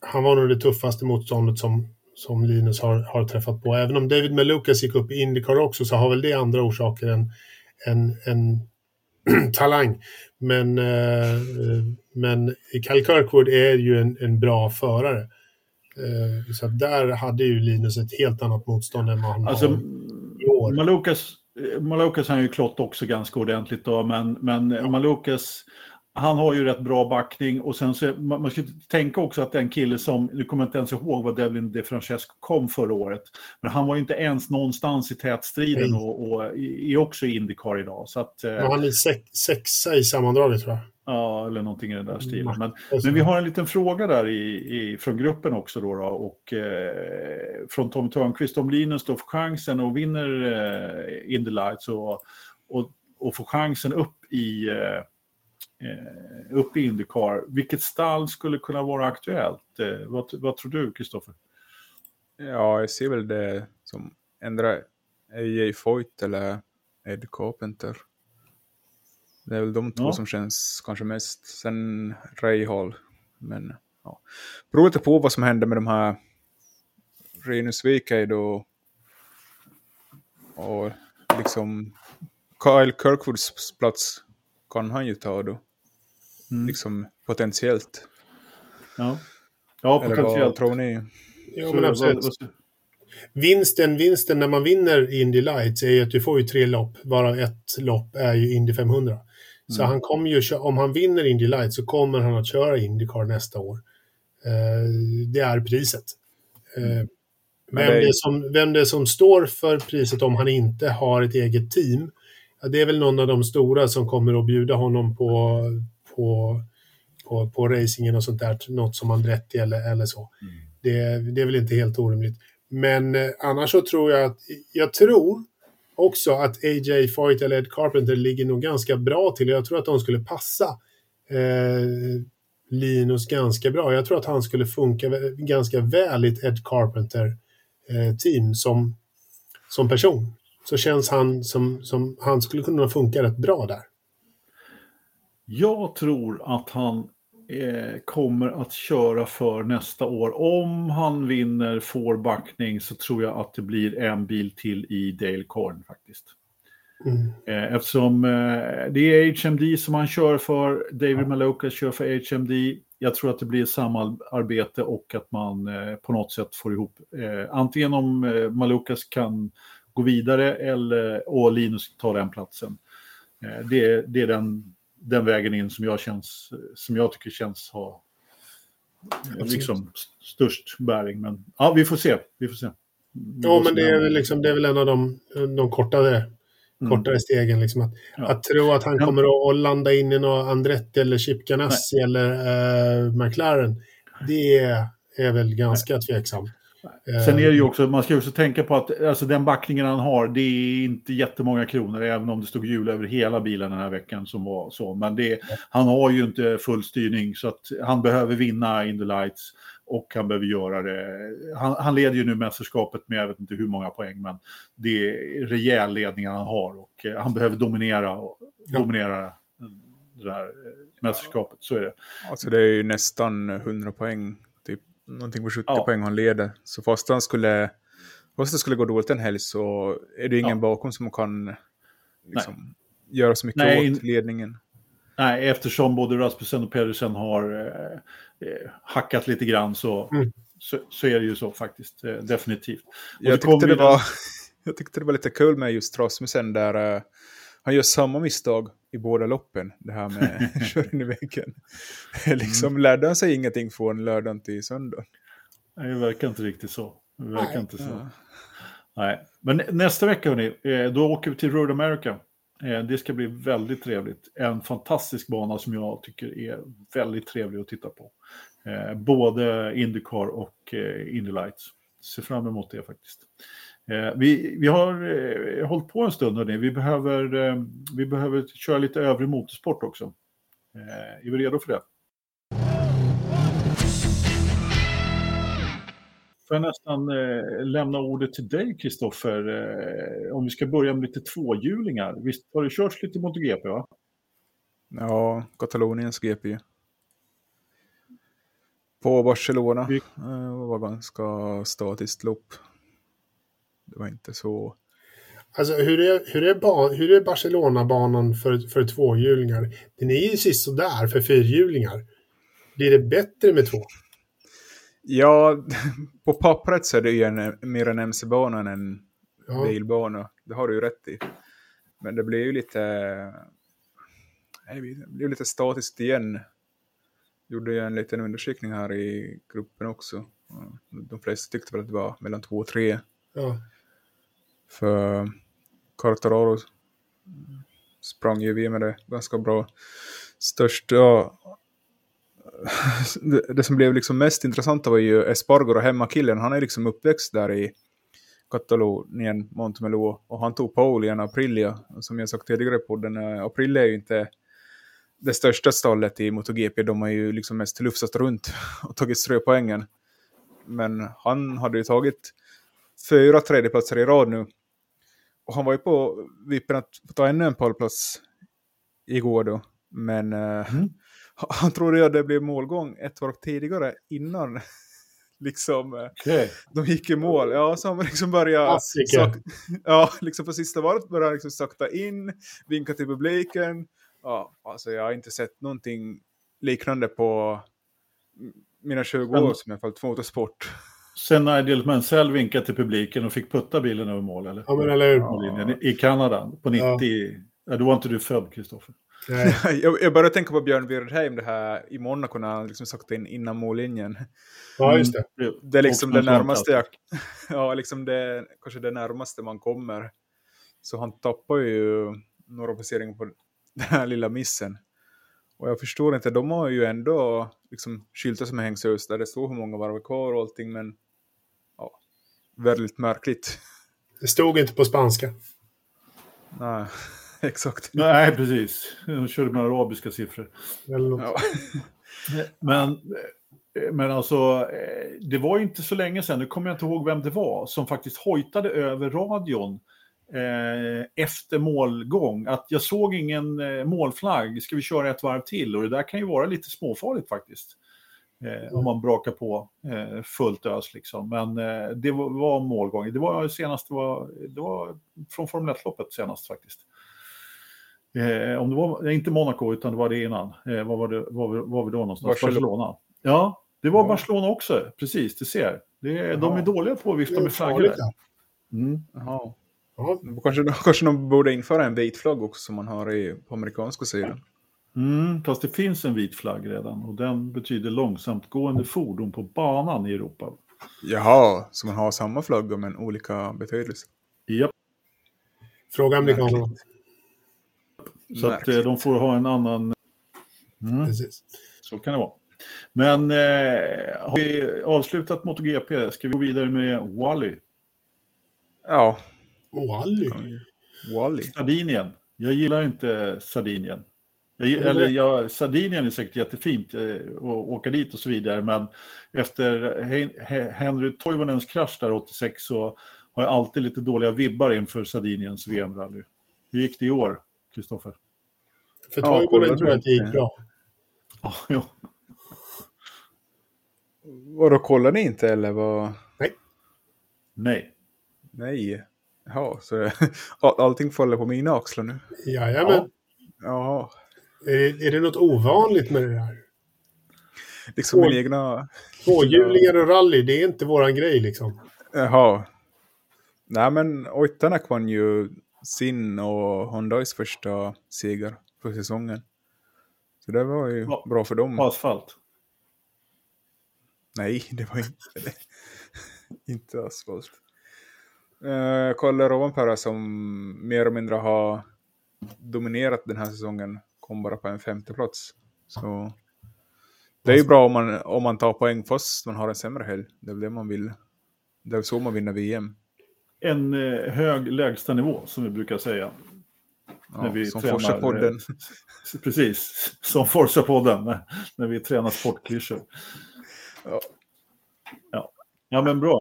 han var nog det tuffaste motståndet som, som Linus har, har träffat på. Även om David Melukas gick upp i Indycar också så har väl det andra orsaker än, än, än talang. Men, eh, eh men Kyle Kirkwood är ju en, en bra förare. Eh, så där hade ju Linus ett helt annat motstånd än vad han Alltså, har i år. Malukas, Malukas har ju klott också ganska ordentligt då, men, men Malukas, han har ju rätt bra backning och sen så, man, man ska tänka också att den kille som, nu kommer jag inte ens ihåg vad Devlin De Francesco kom förra året, men han var ju inte ens någonstans i tätstriden Nej. och, och är också i Indycar idag. Så att, Men han är sex, sexa i sammandraget tror jag. ja, eller någonting i den där stilen. Men, Alltså, men vi har en liten fråga där i, i, från gruppen också då, då och eh, från Tom Törnqvist om Linus då får chansen och vinner eh, In the Lights och, och, och får chansen upp i, eh, upp i Indycar. Vilket stall skulle kunna vara aktuellt? Eh, vad, vad tror du, Kristoffer? Ja, jag ser väl det som ändra AJ Foyt eller Ed Carpenter. Det är väl de två Ja. som känns kanske mest. Sen Ray Hall. Men ja. Beror lite på vad som händer med de här Renus Vikeid och, och liksom Kyle Kirkwoods plats kan han ju ta då. Mm. Liksom potentiellt. Ja, ja Eller vad potentiellt. tror ni? Ja, Så men absolut. Vinsten, vinsten när man vinner Indy Lights är ju att du får ju tre lopp, varav ett lopp är ju Indy 500. Så Mm. han kommer ju, om han vinner Indy Lights så kommer han att köra Indycar nästa år. Eh, det är priset. Eh, Men vem, det är- som, vem det är som står för priset om han inte har ett eget team, det är väl någon av de stora som kommer att bjuda honom på, på, på, på racingen och sånt där, något som Andretti eller, eller så. Det, det är väl inte helt orimligt. Men eh, annars så tror jag att, jag tror också att AJ Foyt eller Ed Carpenter ligger nog ganska bra till. Jag tror att de skulle passa eh, Linus ganska bra. Jag tror att han skulle funka ganska väl i ett Ed Carpenter-team som, som person. Så känns han som, som han skulle kunna funka rätt bra där. Jag tror att han eh, kommer att köra för nästa år. Om han vinner, får backning, så tror jag att det blir en bil till i Dale Corn faktiskt. Mm. Eh, eftersom eh, det är HMD som han kör för, David Maloka kör för HMD. Jag tror att det blir samarbete och att man eh, på något sätt får ihop, eh, antingen om eh, Malukas kan gå vidare eller, och Linus tar den platsen. Det, det är den, den vägen in som jag, känns, som jag tycker känns ha liksom st- störst bäring. Men ja, vi får se. Vi får se. Ja, men det är, väl liksom, det är väl en av de, de kortare, Mm. kortare stegen. Liksom att, Ja. att tro att han kommer att, landa in i någon Andretti eller Chip Ganassi eller eh, McLaren, det är, är väl ganska tveksamt. Eh, Sen är det ju också, man ska också tänka på att alltså, den backningen han har, det är inte jättemånga kronor, även om det stod hjul över hela bilen den här veckan som var så. Men det, han har ju inte full styrning, så att han behöver vinna in the lights och han behöver göra det. Han, han leder ju nu mästerskapet med, jag vet inte hur många poäng, men det är rejäl ledning han har och eh, han behöver dominera, och, Ja. dominera det här eh, mästerskapet, så är det. Alltså det är ju nästan 100 poäng. Någonting på 70 Ja. poäng han leder. Så fast han skulle, fast det skulle gå dåligt en helg så är det ingen Ja. bakom som kan liksom, göra så mycket Nej, åt ledningen. Nej, eftersom både Rasmussen och Pedersen har eh, eh, hackat lite grann så, Mm. så, så är det ju så faktiskt, eh, definitivt. Och Jag tyckte, det var, jag tyckte det var lite kul med just Rasmussen där eh, han gör samma misstag i båda loppen. Det här med kören i väggen. liksom Mm. lärde han sig ingenting från lördagen till söndag. Nej, det verkar inte riktigt så. Det verkar Nej. inte så. Ja. Nej. Men nästa vecka, hörni, eh, då åker vi till Road America. Eh, Det ska bli väldigt trevligt. En fantastisk bana som jag tycker är väldigt trevlig att titta på. Eh, Både Indycar och Indy Lights. Ser fram emot det faktiskt. Eh, Vi, vi har eh, hållit på en stund, hörni. Vi behöver, eh, vi behöver köra lite övrig motorsport också. Är vi redo för det? Får jag nästan lämna ordet till dig, Kristoffer, om vi ska börja med lite tvåhjulingar. Visst har du kört lite MotoGP, va? Ja, Kataloniens GP. På Barcelona. Vi- eh, var ganska statiskt lopp. Det var inte så... Alltså hur är, hur är, hur är Barcelona-banan för, för tvåhjulingar? Den är ju sist där för fyrhjulingar. Blir det bättre med två? Ja, på pappret så är det ju en, mer en MC-bana än en Ja. bilbana. Det har du ju rätt i. Men det blir ju lite... Det blir lite statiskt igen. Gjorde ju en liten undersökning här i gruppen också. De flesta tyckte väl att det var mellan två och tre. Ja. För Quartararo sprang ju vi med det ganska bra. Största... Det, det som blev liksom mest intressanta var ju Espargaro, hemmakillen. Han är liksom uppväxt där i Katalonien, Montemelo. Och han tog pole i en Aprilia. Som jag sagt tidigare på den. Eh, Aprilia är ju inte det största stallet i MotoGP. De har ju liksom mest lufsat runt och tagit ströpoängen. Men han hade ju tagit fyra tredjeplatser i rad nu. Och han var ju på vippen att ta ännu en pallplats igår då. Men eh, Mm. han trodde ju att det blev målgång ett varv tidigare innan liksom, eh, Okej. de gick i mål. Ja, så har man liksom börjat... Klassiker. sak- ja, liksom på sista valet började liksom sakta in, vinka till publiken. Ja, alltså jag har inte sett någonting liknande på mina 20 Men- år som jag följt motorsport. Sen Nigel Mansell vinkade till publiken och fick putta bilen över mål, eller? Ja, men eller hur? Mållinjen i- Kanada på 90... Ja. då var inte du född, Kristoffer. Jag, jag började tänka på Björn Wirdheim, det här i Monaco när han liksom sakta in innan mållinjen. Ja, just det. Mm. Det är liksom Och det närmaste jag, ja, liksom det, kanske det närmaste man kommer. Så han tappar ju några placeringar på den här lilla missen. Och jag förstår inte, de har ju ändå liksom skyltar som hängs ut där det står hur många varv kvar och allting, men ja, väldigt märkligt. Det stod inte på spanska. Nej, exakt. Nej, precis. De körde med arabiska siffror. Eller något. Ja. Men, men alltså, eh, det var inte så länge sedan, nu kommer jag inte ihåg vem det var, som faktiskt hojtade över radion eh, efter målgång att jag såg ingen eh, målflagg, ska vi köra ett varv till? Och det där kan ju vara lite småfarligt faktiskt. Eh, om man brakar på eh, fullt ös liksom. Men eh, det var, var målgång. Det var senast, det var, det var från Formel 1-loppet senast faktiskt. Eh, om det var, inte Monaco, utan det var det innan. Eh, vad var, det, var, vi, var vi då någonstans? Barcelona. Barcelona. Ja, det var Ja. Barcelona också. Precis, du ser. Det, de är dåliga på att vifta med flaggor. Mm. Jaha. Kanske, kanske de borde införa en vit flagg också som man har i, på amerikanska sidan. Mm, fast det finns en vit flagg redan och den betyder långsamt gående fordon på banan i Europa. Jaha, så man har samma flagga men olika betydelse. Japp, Fråga amerikanerna. så att eh, de får ha en annan... Mm, Precis. så kan det vara. Men eh, har vi avslutat MotoGP? Ska vi gå vidare med Wally? Ja, Wally. Wally. Sardinien. Jag gillar inte Sardinien. Jag, eller jag, Sardinien är säkert jättefint eh, att åka dit och så vidare, men efter He- He- Henry Toivonens krasch där 86 så har jag alltid lite dåliga vibbar inför Sardiniens VM-rally. Hur gick det i år, Kristoffer? För Ja, Toivonen tror jag att det gick bra. Ja, ja. Vadå, kollar ni inte eller vad? Nej. Nej. Ja, så det, all- allting faller på mina axlar nu. Jajamän. Ja, Är, det, är det något ovanligt med det här? liksom min Oj. egna... Tvåhjulingar och rally, det är inte våran grej liksom. Jaha. Nej men Oitanak vann ju sin och Hyundais första seger för säsongen. Så det var ju Ja. bra för dem. På asfalt. Nej, det var inte det. inte asfalt. Uh, Kalle Rovanperä som mer eller mindre har dominerat den här säsongen kom bara på en femte plats. Så det är ju bra om man, om man tar poäng fast man har en sämre helg. Det är det man vill. Det är så man vinner VM. En eh, hög lägstanivå, som vi brukar säga. När Ja, vi som Forsa-podden. eh, Precis, som Forza-podden, när, när vi tränar sportklyschor. Ja. Ja. ja, men bra.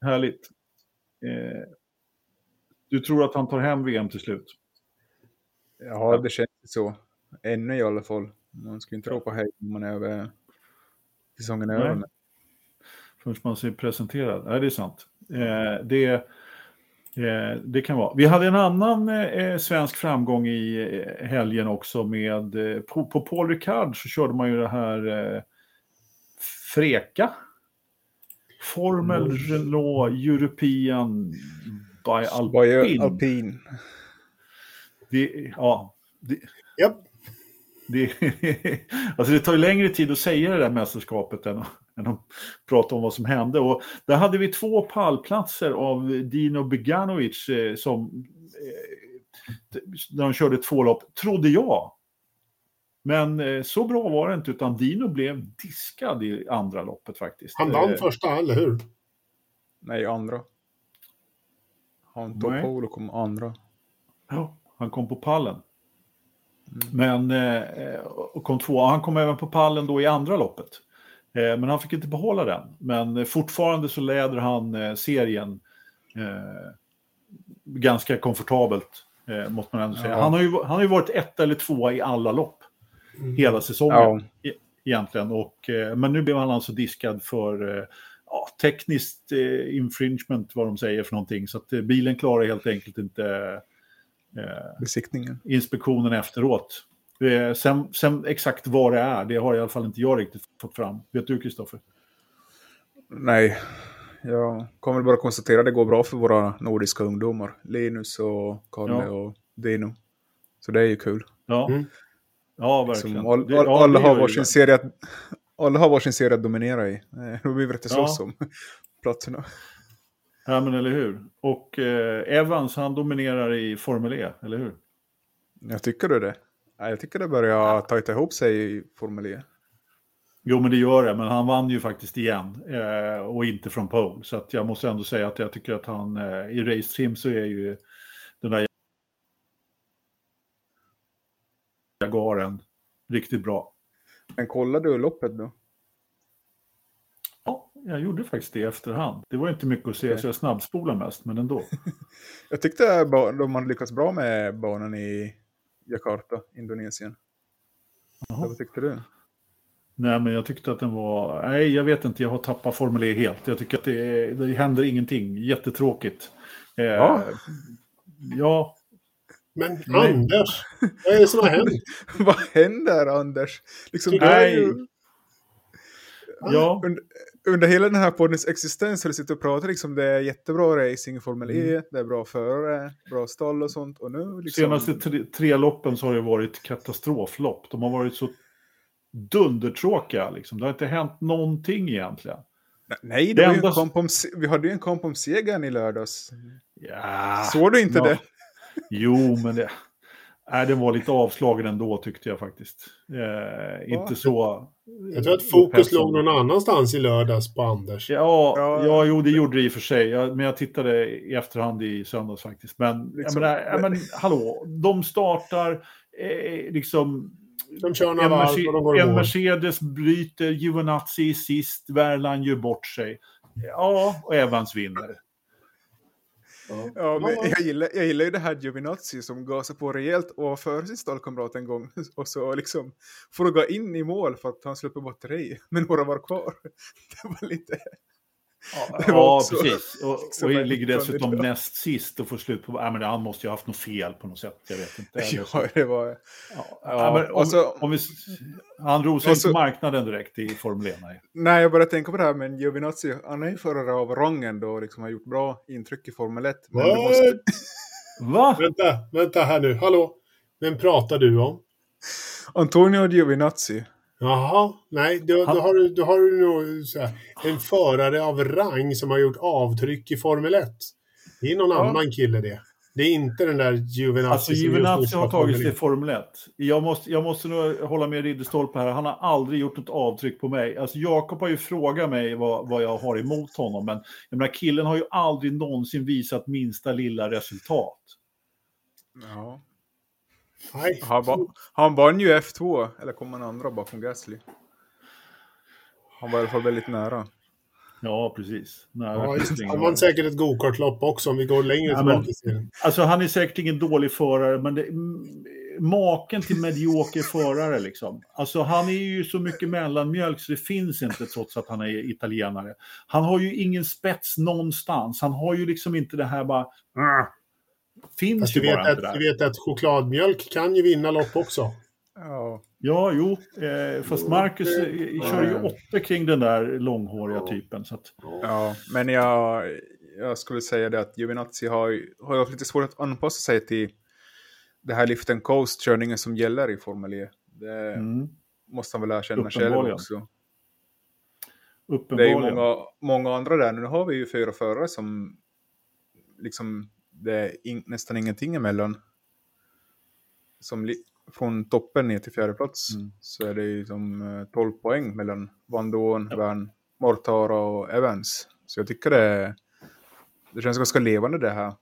Härligt. Eh, du tror att han tar hem VM till slut? Ja, det känns så. Ännu i alla fall. Man ska ju inte ropa hej när man är över säsongen över. men- Förrän man ser presenterad. Nej, det är sant. Eh, det, eh, det kan vara. Vi hade en annan eh, svensk framgång i eh, helgen också med... Eh, på, på Paul Ricard så körde man ju det här eh, Freka. Formel Mm. Renault European by Bayer Alpin. Alpin. Det, ja, det, Japp. Det, alltså det tar ju längre tid att säga det där mästerskapet än, än att prata om vad som hände. Och där hade vi två pallplatser av Dino Beganovic eh, som eh, när de körde två lopp, trodde jag. Men eh, så bra var det inte, utan Dino blev diskad i andra loppet faktiskt. Han vann första, eller hur? Nej, andra. Han tog pole och kom andra. Ja, han kom på pallen. Men eh, och kom två. Han kom även på pallen då i andra loppet. Eh, men han fick inte behålla den. Men eh, fortfarande så leder han eh, serien ganska komfortabelt. Måste man ändå säga. Ja. Han, har ju, han har ju varit ett eller två i alla lopp. Mm. Hela säsongen Ja. e- egentligen. Och, men nu blev han alltså diskad för ja, tekniskt infringement vad de säger för någonting. Så att bilen klarar helt enkelt inte Besiktningen. inspektionen efteråt. Eh, sen, sen exakt vad det är, det har i alla fall inte jag riktigt fått fram. Vet du Kristoffer? Nej, jag kommer bara konstatera att det går bra för våra nordiska ungdomar. Linus och Kalle Ja. och Dino. Så det är ju kul. Ja, Mm. ja verkligen. Som all, all, ja, alla, har varsin serie att, alla har varsin serie att dominera i. Eh, Då blir vi inte slåss Ja. om platserna. Ja, men eller hur. Och eh, Evans, han dominerar i Formel E, eller hur? Jag tycker du det? Ja, Jag tycker det börjar tajta ihop sig i Formel E. Jo, men det gör det. Men han vann ju faktiskt igen. Eh, och inte från pole. Så att jag måste ändå säga att jag tycker att han eh, i race trim så är ju den där Jaguaren riktigt bra. Men kollar du loppet då? Ja, jag gjorde faktiskt det i efterhand. Det var inte mycket att se, Okej. så jag snabbspolade mest, men ändå. Jag tyckte de hade lyckats bra med banan i Jakarta, Indonesien. Jaha. Vad tyckte du? Nej, men jag tyckte att den var... Nej, jag vet inte. Jag har tappat Formel E helt. Jag tycker att det, det händer ingenting. Jättetråkigt. Eh, Ja. ja. Men Nej. Anders, vad är det som har hänt? Vad händer Anders? Liksom, Nej. ju, Ja. Under, hela den här poddens existens har du suttit och pratat liksom det är jättebra racing i Formel E, Mm. det är bra förare, bra stall och sånt. Och nu liksom... Senaste tre, tre loppen så har det varit katastroflopp. De har varit så dundertråkiga. Liksom. Det har inte hänt någonting egentligen. Nej, det Det enda- om, vi hade ju en kamp om segern i lördags. Ja. Såg du inte ja. det? Jo, men det... Nej, den var lite avslagen ändå tyckte jag faktiskt. Eh, inte så... Jag tror att fokus låg någon annanstans i lördags på Anders. Ja, Ja. ja, jo, det gjorde det i och för sig. Jag, men jag tittade i efterhand i söndags faktiskt. Men, Liksom, jag menar, ja, men hallå, de startar eh, liksom... De kör några en, varv och de går i en mål. Mercedes bryter, Giovinazzi sist, Värland gör bort sig. Ja, och Evans vinner. Ja, men Ja. jag, gillar, jag gillar ju det här Giovinazzi som gasar på rejält före sin stallkamrat en gång. Och så liksom får gå in i mål för att han släpper batteri. Men några var kvar. Det var lite... Ja, Det var ja också precis. Och, liksom och ligger dessutom kandidat. näst sist och får slut på... Ja, men han måste ju ha haft något fel på något sätt. Jag vet inte. Ja, det var... Ja, Ja, ja, men om, så- om vi, han och inte marknaden direkt i Formel 1. Nej. Nej, jag började tänka på det här, men Giovinazzi, han är ju förare av rang ändå och liksom har gjort bra intryck i Formel 1. Men det What? måste... Va? Vänta, vänta här nu. Hallå? Vem pratar du om? Antonio Giovinazzi. Jaha, nej, då, då, har du, då har du nog så här, en förare av rang som har gjort avtryck i Formel 1. Det är någon Ja. annan kille det. Det är inte den där Giovinazzi Alltså Giovinazzi har tagit sig till Formel 1. Jag måste, jag måste nog hålla med Ridderstolpe här. Han har aldrig gjort något avtryck på mig. Alltså Jakob har ju frågat mig vad, vad jag har emot honom. Men jag menar, killen har ju aldrig någonsin visat minsta lilla resultat. Ja. Nej, Han, va, han vann ju F2, eller kom han andra bakom Gasly? Han var i alla fall väldigt nära. Ja, precis. Nej, ja, just, han vann säkert ett gokartlopp också om vi går längre Ja, tillbaka men- i serien. Alltså han är säkert ingen dålig förare, men det, maken till medioker förare liksom. Alltså han är ju så mycket mellanmjölk så det finns inte trots att han är italienare. Han har ju ingen spets någonstans. Han har ju liksom inte det här bara... Finns Fast ju du vet, bara att, där. du vet att chokladmjölk kan ju vinna lopp också. Ja, Ja, jo. Eh, fast Marcus eh, kör ju åtta kring den där långhåriga typen. Så att, ja, men jag, jag skulle säga det att Giovinazzi har, ju- har haft lite svårt att anpassa sig till det här lift and coast-körningen som gäller i Formel E. Det mm, måste han väl erkänna själv Uppenbarligen. också. Det är ju uppenbarligen. många, många andra där. Nu har vi ju fyra förare som liksom det är in, nästan ingenting emellan. Som från toppen ner till fjärde plats Mm. så är det ju som eh, 12 poäng mellan Van Doorn, Ja. Van Mortara och Evans. Så jag tycker det, det känns ganska levande det här.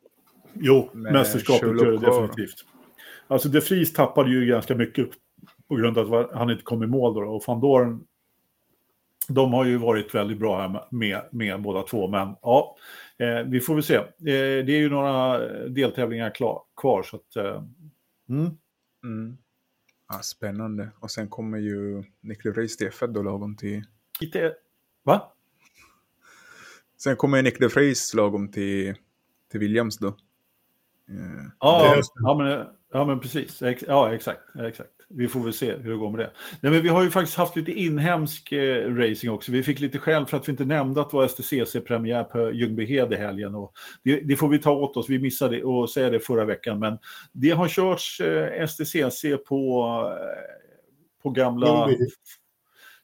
Jo, med mästerskapet gör det definitivt. Alltså De Vries tappade ju ganska mycket på grund av att han inte kom i mål då. Och van Doorn, de har ju varit väldigt bra här med, med båda två. Men ja, eh, vi får väl se. Eh, det är ju några deltävlingar klar, kvar. Så att, eh, mm. Mm. Ja, spännande. Och sen kommer ju Nick till F1 då lagom till... Lite... Va? Sen kommer Nick de Vries lagom till, till Williams då. Eh, Ja, ja, men, ja men precis. Ja, exakt, exakt. Vi får väl se hur det går med det. Nej, men vi har ju faktiskt haft lite inhemsk eh, racing också. Vi fick lite skäll för att vi inte nämnde att det var STCC-premiär på Ljungbyhed i helgen. Och det, det får vi ta åt oss. Vi missade att säga det förra veckan. Men det har körts eh, STCC på, eh, på gamla Ljungby.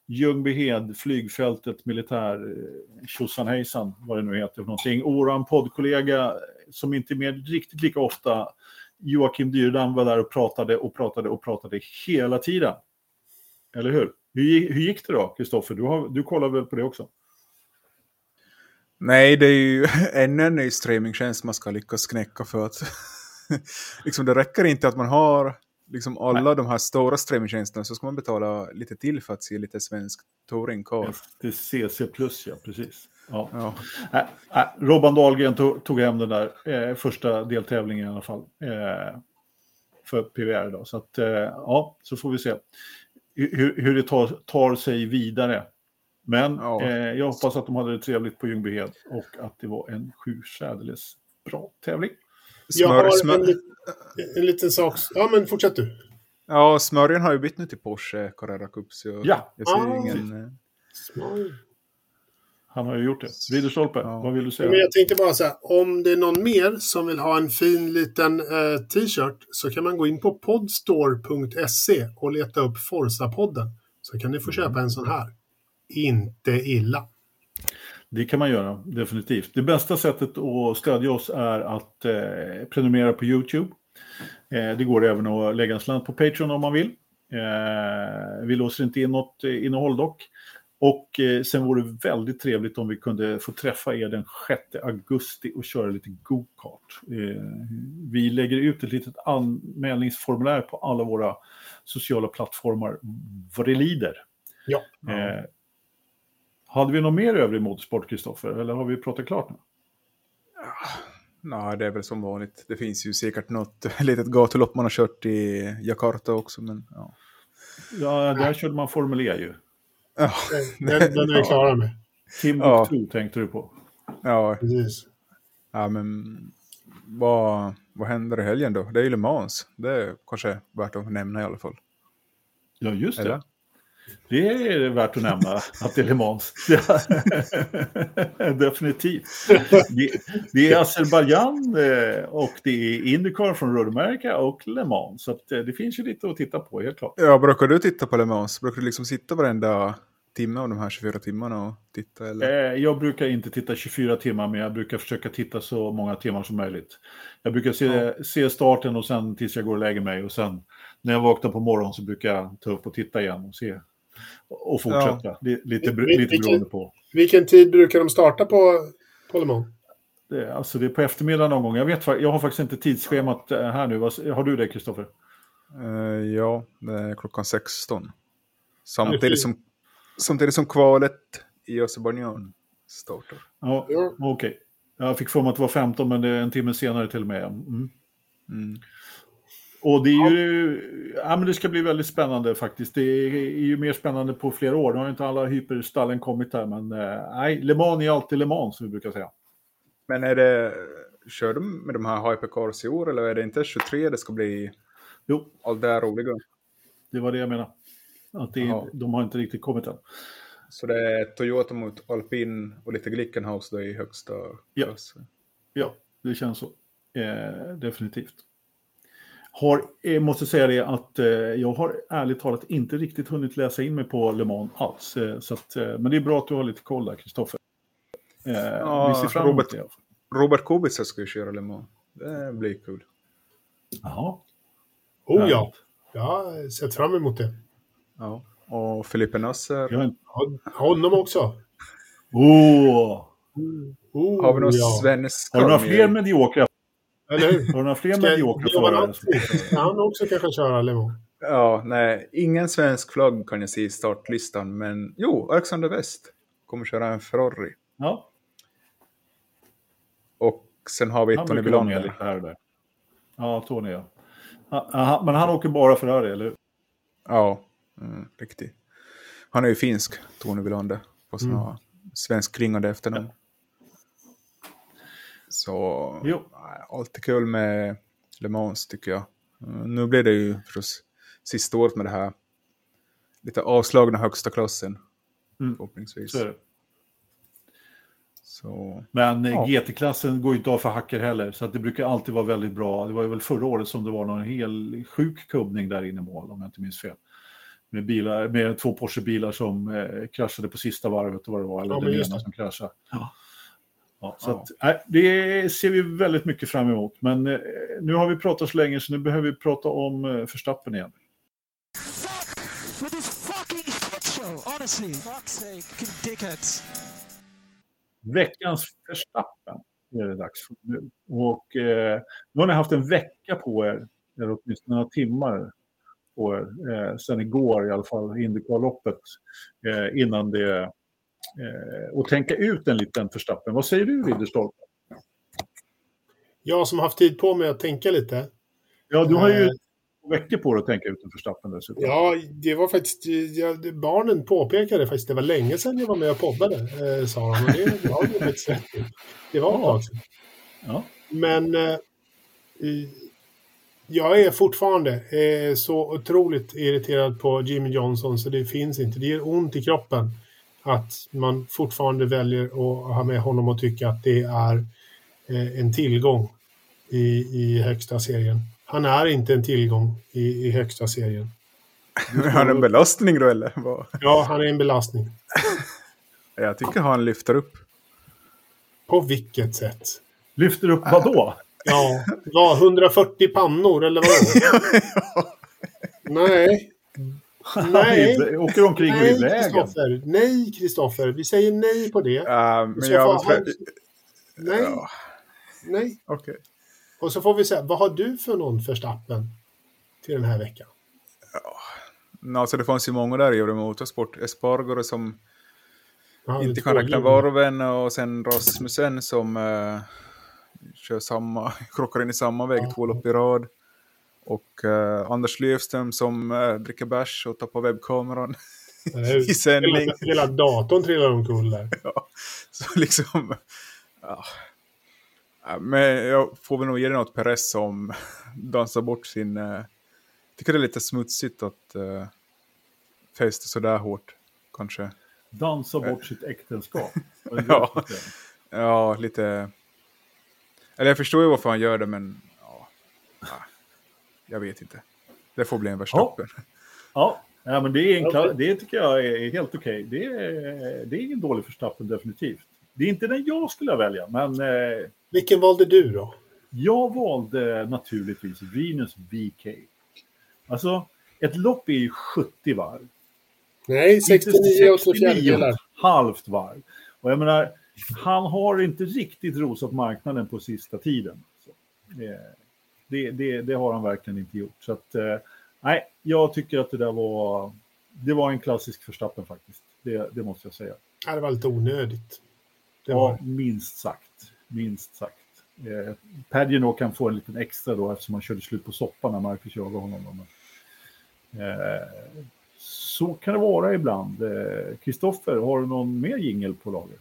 Ljungbyhed, flygfältet, militär, eh, tjosan hejsan, vad det nu heter för någonting. Och vår poddkollega som inte är med riktigt lika ofta, Joakim Dyrdam var där och pratade och pratade och pratade hela tiden. Eller hur? Hur, hur gick det då, Kristoffer? Du, har- du kollar väl på det också? Nej, det är ju ännu en ny streamingtjänst man ska lyckas knäcka för att liksom det räcker inte att man har liksom alla de här stora streamingtjänsterna så ska man betala lite till för att se lite svensk touringcar. Det är CC plus, ja, precis. Ja. Ja. Äh, äh, Robban Dahlgren tog, tog hem den där eh, första deltävlingen i alla fall. Eh, för PVR då. Så att, eh, ja, så får vi se hur, hur det tar, tar sig vidare. Men Ja. eh, jag hoppas att de hade det trevligt på Ljungbyhed och att det var en sju särdeles bra tävling. Jag Smör, har en, smör, lit- en liten sak. Ja, men fortsätt du. ja, smörjan har ju bytt nu till Porsche Carrera Cup så Ja. jag ser Ah. ingen... eh, Smart. Han har ju gjort det. Ridderstolpe, Ja. vad vill du säga? Men jag tänkte bara så här, om det är någon mer som vill ha en fin liten eh, t-shirt så kan man gå in på podstore.se och leta upp Forza-podden. Så kan ni få köpa en sån här. Inte illa. Det kan man göra, definitivt. Det bästa sättet att stödja oss är att eh, prenumerera på YouTube. Eh, det går även att lägga en slant på Patreon om man vill. Eh, vi låser inte in något eh, innehåll dock. Och eh, sen vore det väldigt trevligt om vi kunde få träffa er den 6 augusti och köra lite go-kart. Eh, vi lägger ut ett litet anmälningsformulär på alla våra sociala plattformar vad det lider. Ja. Eh, hade vi någon mer övrig motorsport, Kristoffer? Eller har vi pratat klart nu? Nej, det är väl som vanligt. Det finns ju säkert något litet gatulopp man har kört i Jakarta också, men ja. Ja, där körde man Formel E ju. Ja, Den, den är vi klara med. Timbuktu tänkte du på. ja, Precis. ja men vad, vad händer i helgen då? Det är ju Le Mans. Det är kanske värt att nämna i alla fall. Ja, just det. Eller? Det är värt att nämna att det är Le Mans. Definitivt. Det, det är Azerbajdzjan eh, och det är Indycar från Road America och Le Mans. Så eh, det finns ju lite att titta på, helt klart. Ja, brukar du titta på Le Mans? Brukar du liksom sitta varenda timme av de här 24 timmarna och titta? Eller? Eh, Jag brukar inte titta 24 timmar, men jag brukar försöka titta så många timmar som möjligt. Jag brukar se, se starten och sen tills jag går och lägger mig. Och sen när jag vaknar på morgonen så brukar jag ta upp och titta igen och se. Och fortsätta. Li- Lite, lite vilken- beroende på. Vilken tid brukar de starta på, på Le Mans? Det, alltså det är på eftermiddagen någon gång. Jag, vet, jag har faktiskt inte tidsschemat eh, här nu. Har du det, Kristoffer? Eh, ja, det är klockan 16. Ja, det är Samtidigt som, samtidigt som kvalet i Azerbajdzjan startar. Ja, Ja. okej. Jag fick för mig att det var 15, men det är en timme senare till och med. Mm. Mm. Och det är ju, ja men det ska bli väldigt spännande faktiskt. Det är ju mer spännande på flera år. Nu har inte alla hyperstallen kommit här, men eh, nej, Le Mans är alltid Le Mans som vi brukar säga. Men är det, kör de med de här hypercars i år eller är det inte 23 det ska bli Jo, allt det här roliga? det var det jag menade. Att det, de har inte riktigt kommit än. Så det är Toyota mot Alpin och lite Glickenhaus då i högsta Ja. klass? Ja, det känns så. Eh, definitivt. Har, eh, måste säga det att eh, jag har ärligt talat inte riktigt hunnit läsa in mig på Le Mans alls. Eh, så att, eh, men det är bra att du har lite koll där, Kristoffer. Eh, Ja, vi ser fram emot Robert- det. Robert Kubica ska ju köra Le Mans. Det blir kul. Jaha. Oh ja, jag har sett fram emot det. Ja. Och Felipe Nasser. Ja, Honom också. Åh! Oh, Har vi någon ja. svenska? Har du några med? fler mediokra? Eller hur? Har du några fler mediokra förare? Han också kanske köra Le Mans? Ja, nej. Ingen svensk flagg kan jag se i startlistan. Men jo, Alexander West kommer köra en Ferrari. Ja, Och sen har vi han Tony Belander. lite här och där. Ja, Tony ja. Ha- aha, Men han åker bara Ferrari, eller hur? Ja, mm, riktigt. Han är ju finsk, Tony Belander. På såna Mm. svensk klingande efternamn. Så Jo. alltid kul med Le Mans tycker jag. Eh, Nu blir det ju förstås sista året med det här lite avslagna högsta klassen. Mm. Förhoppningsvis. Så är det. Så, Men eh, Ja. GT-klassen går ju inte av för hacker heller, så att det brukar alltid vara väldigt bra. Det var ju väl förra året som det var någon hel sjuk kubbning där inne i mål, om jag inte minns fel. Med, bilar, med två Porsche-bilar som eh, kraschade på sista varvet och vad det var, eller Ja, den ena som kraschade. Ja. Ja, så Att, nej, det ser vi väldigt mycket fram emot. Men eh, nu har vi pratat så länge så nu behöver vi prata om eh, Verstappen igen. Veckans Verstappen är det dags för nu. Och eh, nu har ni haft en vecka på er, eller åtminstone några timmar på er, eh, sen igår i alla fall, Indycar-loppet, eh, innan det... Eh, och tänka ut en liten Verstappen. Vad säger du, Ridderstolpe? Jag som haft tid på mig att tänka lite. Ja, du har ju Eh. veckor på dig att tänka ut en Verstappen dessutom. Ja, det var faktiskt... Ja, det- barnen påpekade faktiskt det var länge sedan jag var med och poddade, eh, sa de. Och det har de faktiskt rätt i. Det var ett Ja. tag sedan. Ja. Men eh, jag är fortfarande eh, så otroligt irriterad på Jimmy Johnson så det finns inte. Det gör ont i kroppen att man fortfarande väljer att ha med honom och tycka att det är eh, en tillgång i, i högsta serien. Han är inte en tillgång i, i högsta serien. har han en belastning då eller? Ja, han är en belastning. Jag tycker han lyfter upp. På vilket sätt? Lyfter upp vad då? Ja, vad, 140 pannor eller vad? Nej. Nej. Åker omkring och i Nej, vägen. Kristoffer. Nej, Kristoffer. Vi säger nej på det. Uh, men jag... han- Nej, Ja, nej. okej. Och så får vi säga, vad har du för någon förstappen till den här veckan? No, alltså det fanns ju många där i Euro Motorsport. Espargaro som Ja, inte kan räkna varven och sen Rasmussen som uh, kör samma, krockar in i samma väg två lopp i rad. Och eh, Anders Löfström som uh, dricker bärs och tappar webbkameran i sändning. Hela, hela datorn trillar omkull där. Ja, så liksom... Ja. Men jag får väl nog ge det något Perez som dansar bort sin... Uh, tycker det är lite smutsigt att uh, fästa sådär hårt, kanske. Dansa bort sitt äktenskap. Ja. Ja, lite... Eller jag förstår ju varför han gör det, men... Ja, ja, jag vet inte. Det får bli en Verstappen. Ja, ja men det, är en klar, det tycker jag är helt okej. Det, är, det är ingen dålig Verstappen definitivt. Det är inte den jag skulle välja, men eh, Vilken valde du då? jag valde naturligtvis Venus VK. Alltså, ett lopp är ju 70 varv. Nej, Inte 69 och så 69 fjärdedelar. halvt varv. Och jag menar, han har inte riktigt rosat marknaden på sista tiden. Så, eh, det, det, det har han verkligen inte gjort. Så att, eh, nej, jag tycker att det där var, det var en klassisk förstappen faktiskt. Det, det måste jag säga. Ja, det var lite onödigt. Det var Ja, minst sagt. Minst sagt. Eh, Padgino kan få en liten extra då eftersom han körde slut på soppan när Marcus jagade honom. eh, så kan det vara ibland. Eh, Kristoffer, har du någon mer jingel på lager?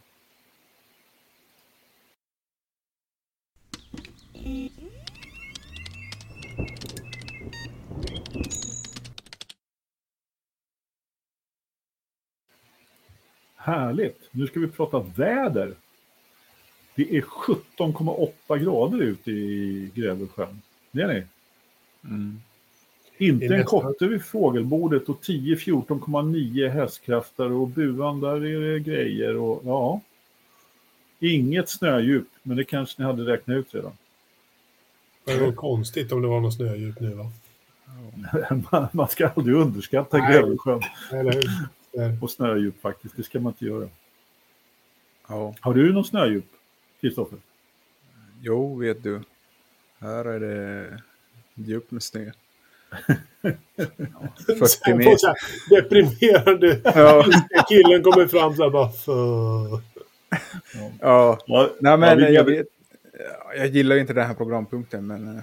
Härligt. Nu ska vi prata väder. Det är 17,8 grader ute i Grävelsjön. Det är ni. Mm. Inte en nästan- kotte vid fågelbordet och 10-14,9 hästkrafter och buan där är det grejer och ja. Inget snödjup, men det kanske ni hade räknat ut redan. det var konstigt om det var något snödjup nu va? Man- ska aldrig underskatta. Grävelsjön? Där. Och snödjup faktiskt. Det ska man inte göra. Ja, Har du någon snödjup, Kristoffer? jo, vet du. Här är det djupt med snö. Ja, 40 Sen får meter. så här deprimerande Ja, killen kommer fram så här bara för... ja. Ja, Nej, men ja, vi- jag vet. ja, Jag gillar inte den här programpunkten, men... eh,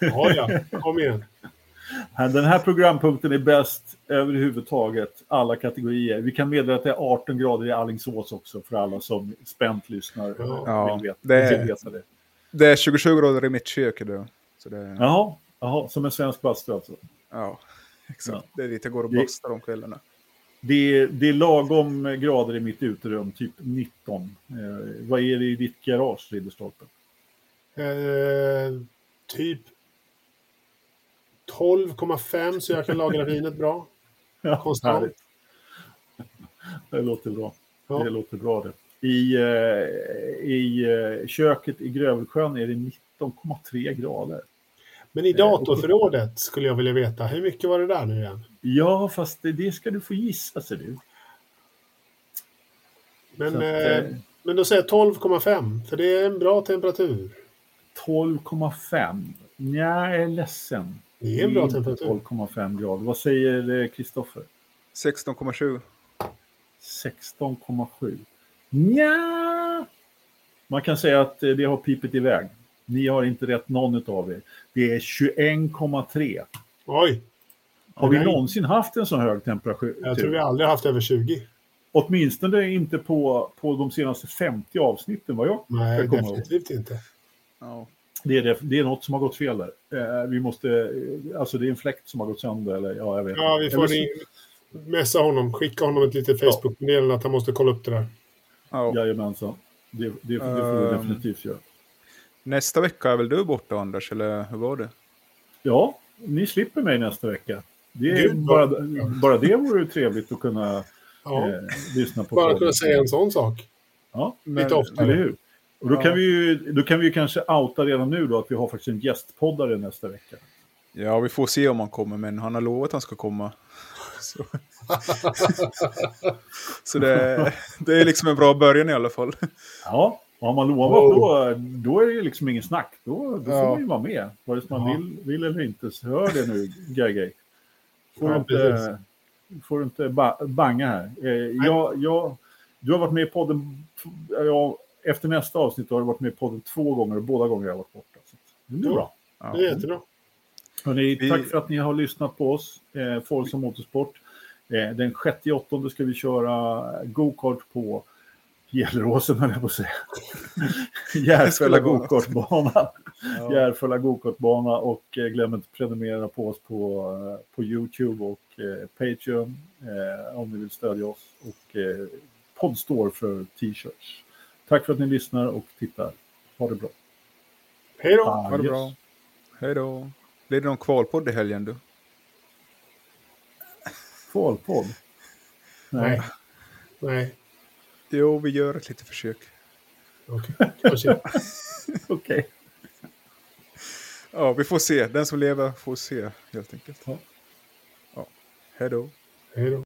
Ja, ja, kom igen. Den här programpunkten är bäst överhuvudtaget, alla kategorier. Vi kan meddela att det är 18 grader i Alingsås också för alla som spänt lyssnar. Ja, vill veta, det är- veta det. Det är 27 grader i mitt kök idag. Så det, ja. Jaha, jaha, som en svensk bastu alltså. exakt. Ja. Det är dit jag går och bastar om kvällarna. Det är, det är lagom grader i mitt uterum, typ 19. Eh, vad är det i ditt garage, Ridderstolpen? Eh, typ 12,5 så jag kan lagra vinet bra. Ja, Konstant. härligt. Det låter bra. Ja. Det låter bra det. I, eh, i eh, köket i Grövelsjön är det 19,3 grader. Men i datorförrådet skulle jag vilja veta, hur mycket var det där nu igen? Ja, fast det, det ska du få gissa, ser du. Men, att, eh, eh, men då säger jag 12,5, för det är en bra temperatur. 12,5. Nej, jag är ledsen. Det är en bra temperatur. 12,5 grader. Vad säger eh, Kristoffer? 16,7. 16,7. Nja. Man kan säga att eh, det har pipit iväg. Ni har inte rätt någon av er. Det är 21,3. Oj! Har vi Nej. någonsin haft en så hög temperatur? Jag tror vi aldrig haft över 20. Åtminstone inte på, på de senaste 50 avsnitten vad jag Nej, kommer ihåg. definitivt inte. Ja. Det är, det, det är något som har gått fel där. Eh, vi måste, eh, alltså det är en fläkt som har gått sönder eller ja, jag vet Ja, vi får Eller messa honom, skicka honom ett litet Facebook-meddelande att han måste kolla upp det där. Ja. Jajamensan. Det, det, det får vi Ehm. definitivt göra. Nästa vecka är väl du borta Anders, eller hur var det? Ja, ni slipper mig nästa vecka. Det är Gud, bara, bara det vore ju trevligt att kunna Ja, eh, lyssna på. bara podden. kunna säga en sån sak. Ja, Men- Lite oftare. eller hur? Och då, Ja. kan vi ju, då kan vi ju kanske outa redan nu då att vi har faktiskt en gästpoddare nästa vecka. Ja, vi får se om han kommer, men han har lovat att han ska komma. Så, så det, det är liksom en bra början i alla fall. Ja, och har man lovat Oh. då, då är det liksom ingen snack. Då, då Ja. får man ju vara med. Vare sig man Ja. vill, vill eller inte. Så hör det nu, Gagay. Får, Ja, inte, får du inte ba, banga här. Eh, jag, jag, du har varit med i podden, ja, efter nästa avsnitt har du varit med i podden två gånger och båda gånger har jag varit borta. Så det Ja. bra. Ja. Det är jättebra. Hörrni, Vi- Tack för att ni har lyssnat på oss, eh, Forza Motorsport. Eh, den 6 åttonde ska vi köra go-kart på Gelleråsen, höll jag på att säga. Järfälla go-kartbana. Ja. Järfälla go-kartbana och eh, glöm inte att prenumerera på oss på, eh, på YouTube och eh, Patreon eh, om ni vill stödja oss. Och eh, Podstore för t-shirts. Tack för att ni lyssnar och tittar. Ha det bra. Hej då! Ha det Yes. bra. Hej då. Blir det någon kvalpodd i helgen du? Kvalpodd? Nej. Nej, Jo, vi gör ett litet försök. okej. Kanske. Okej. Ja, vi får se. Den som lever får se, helt enkelt. Ja. Ja. Hej då. Hej då.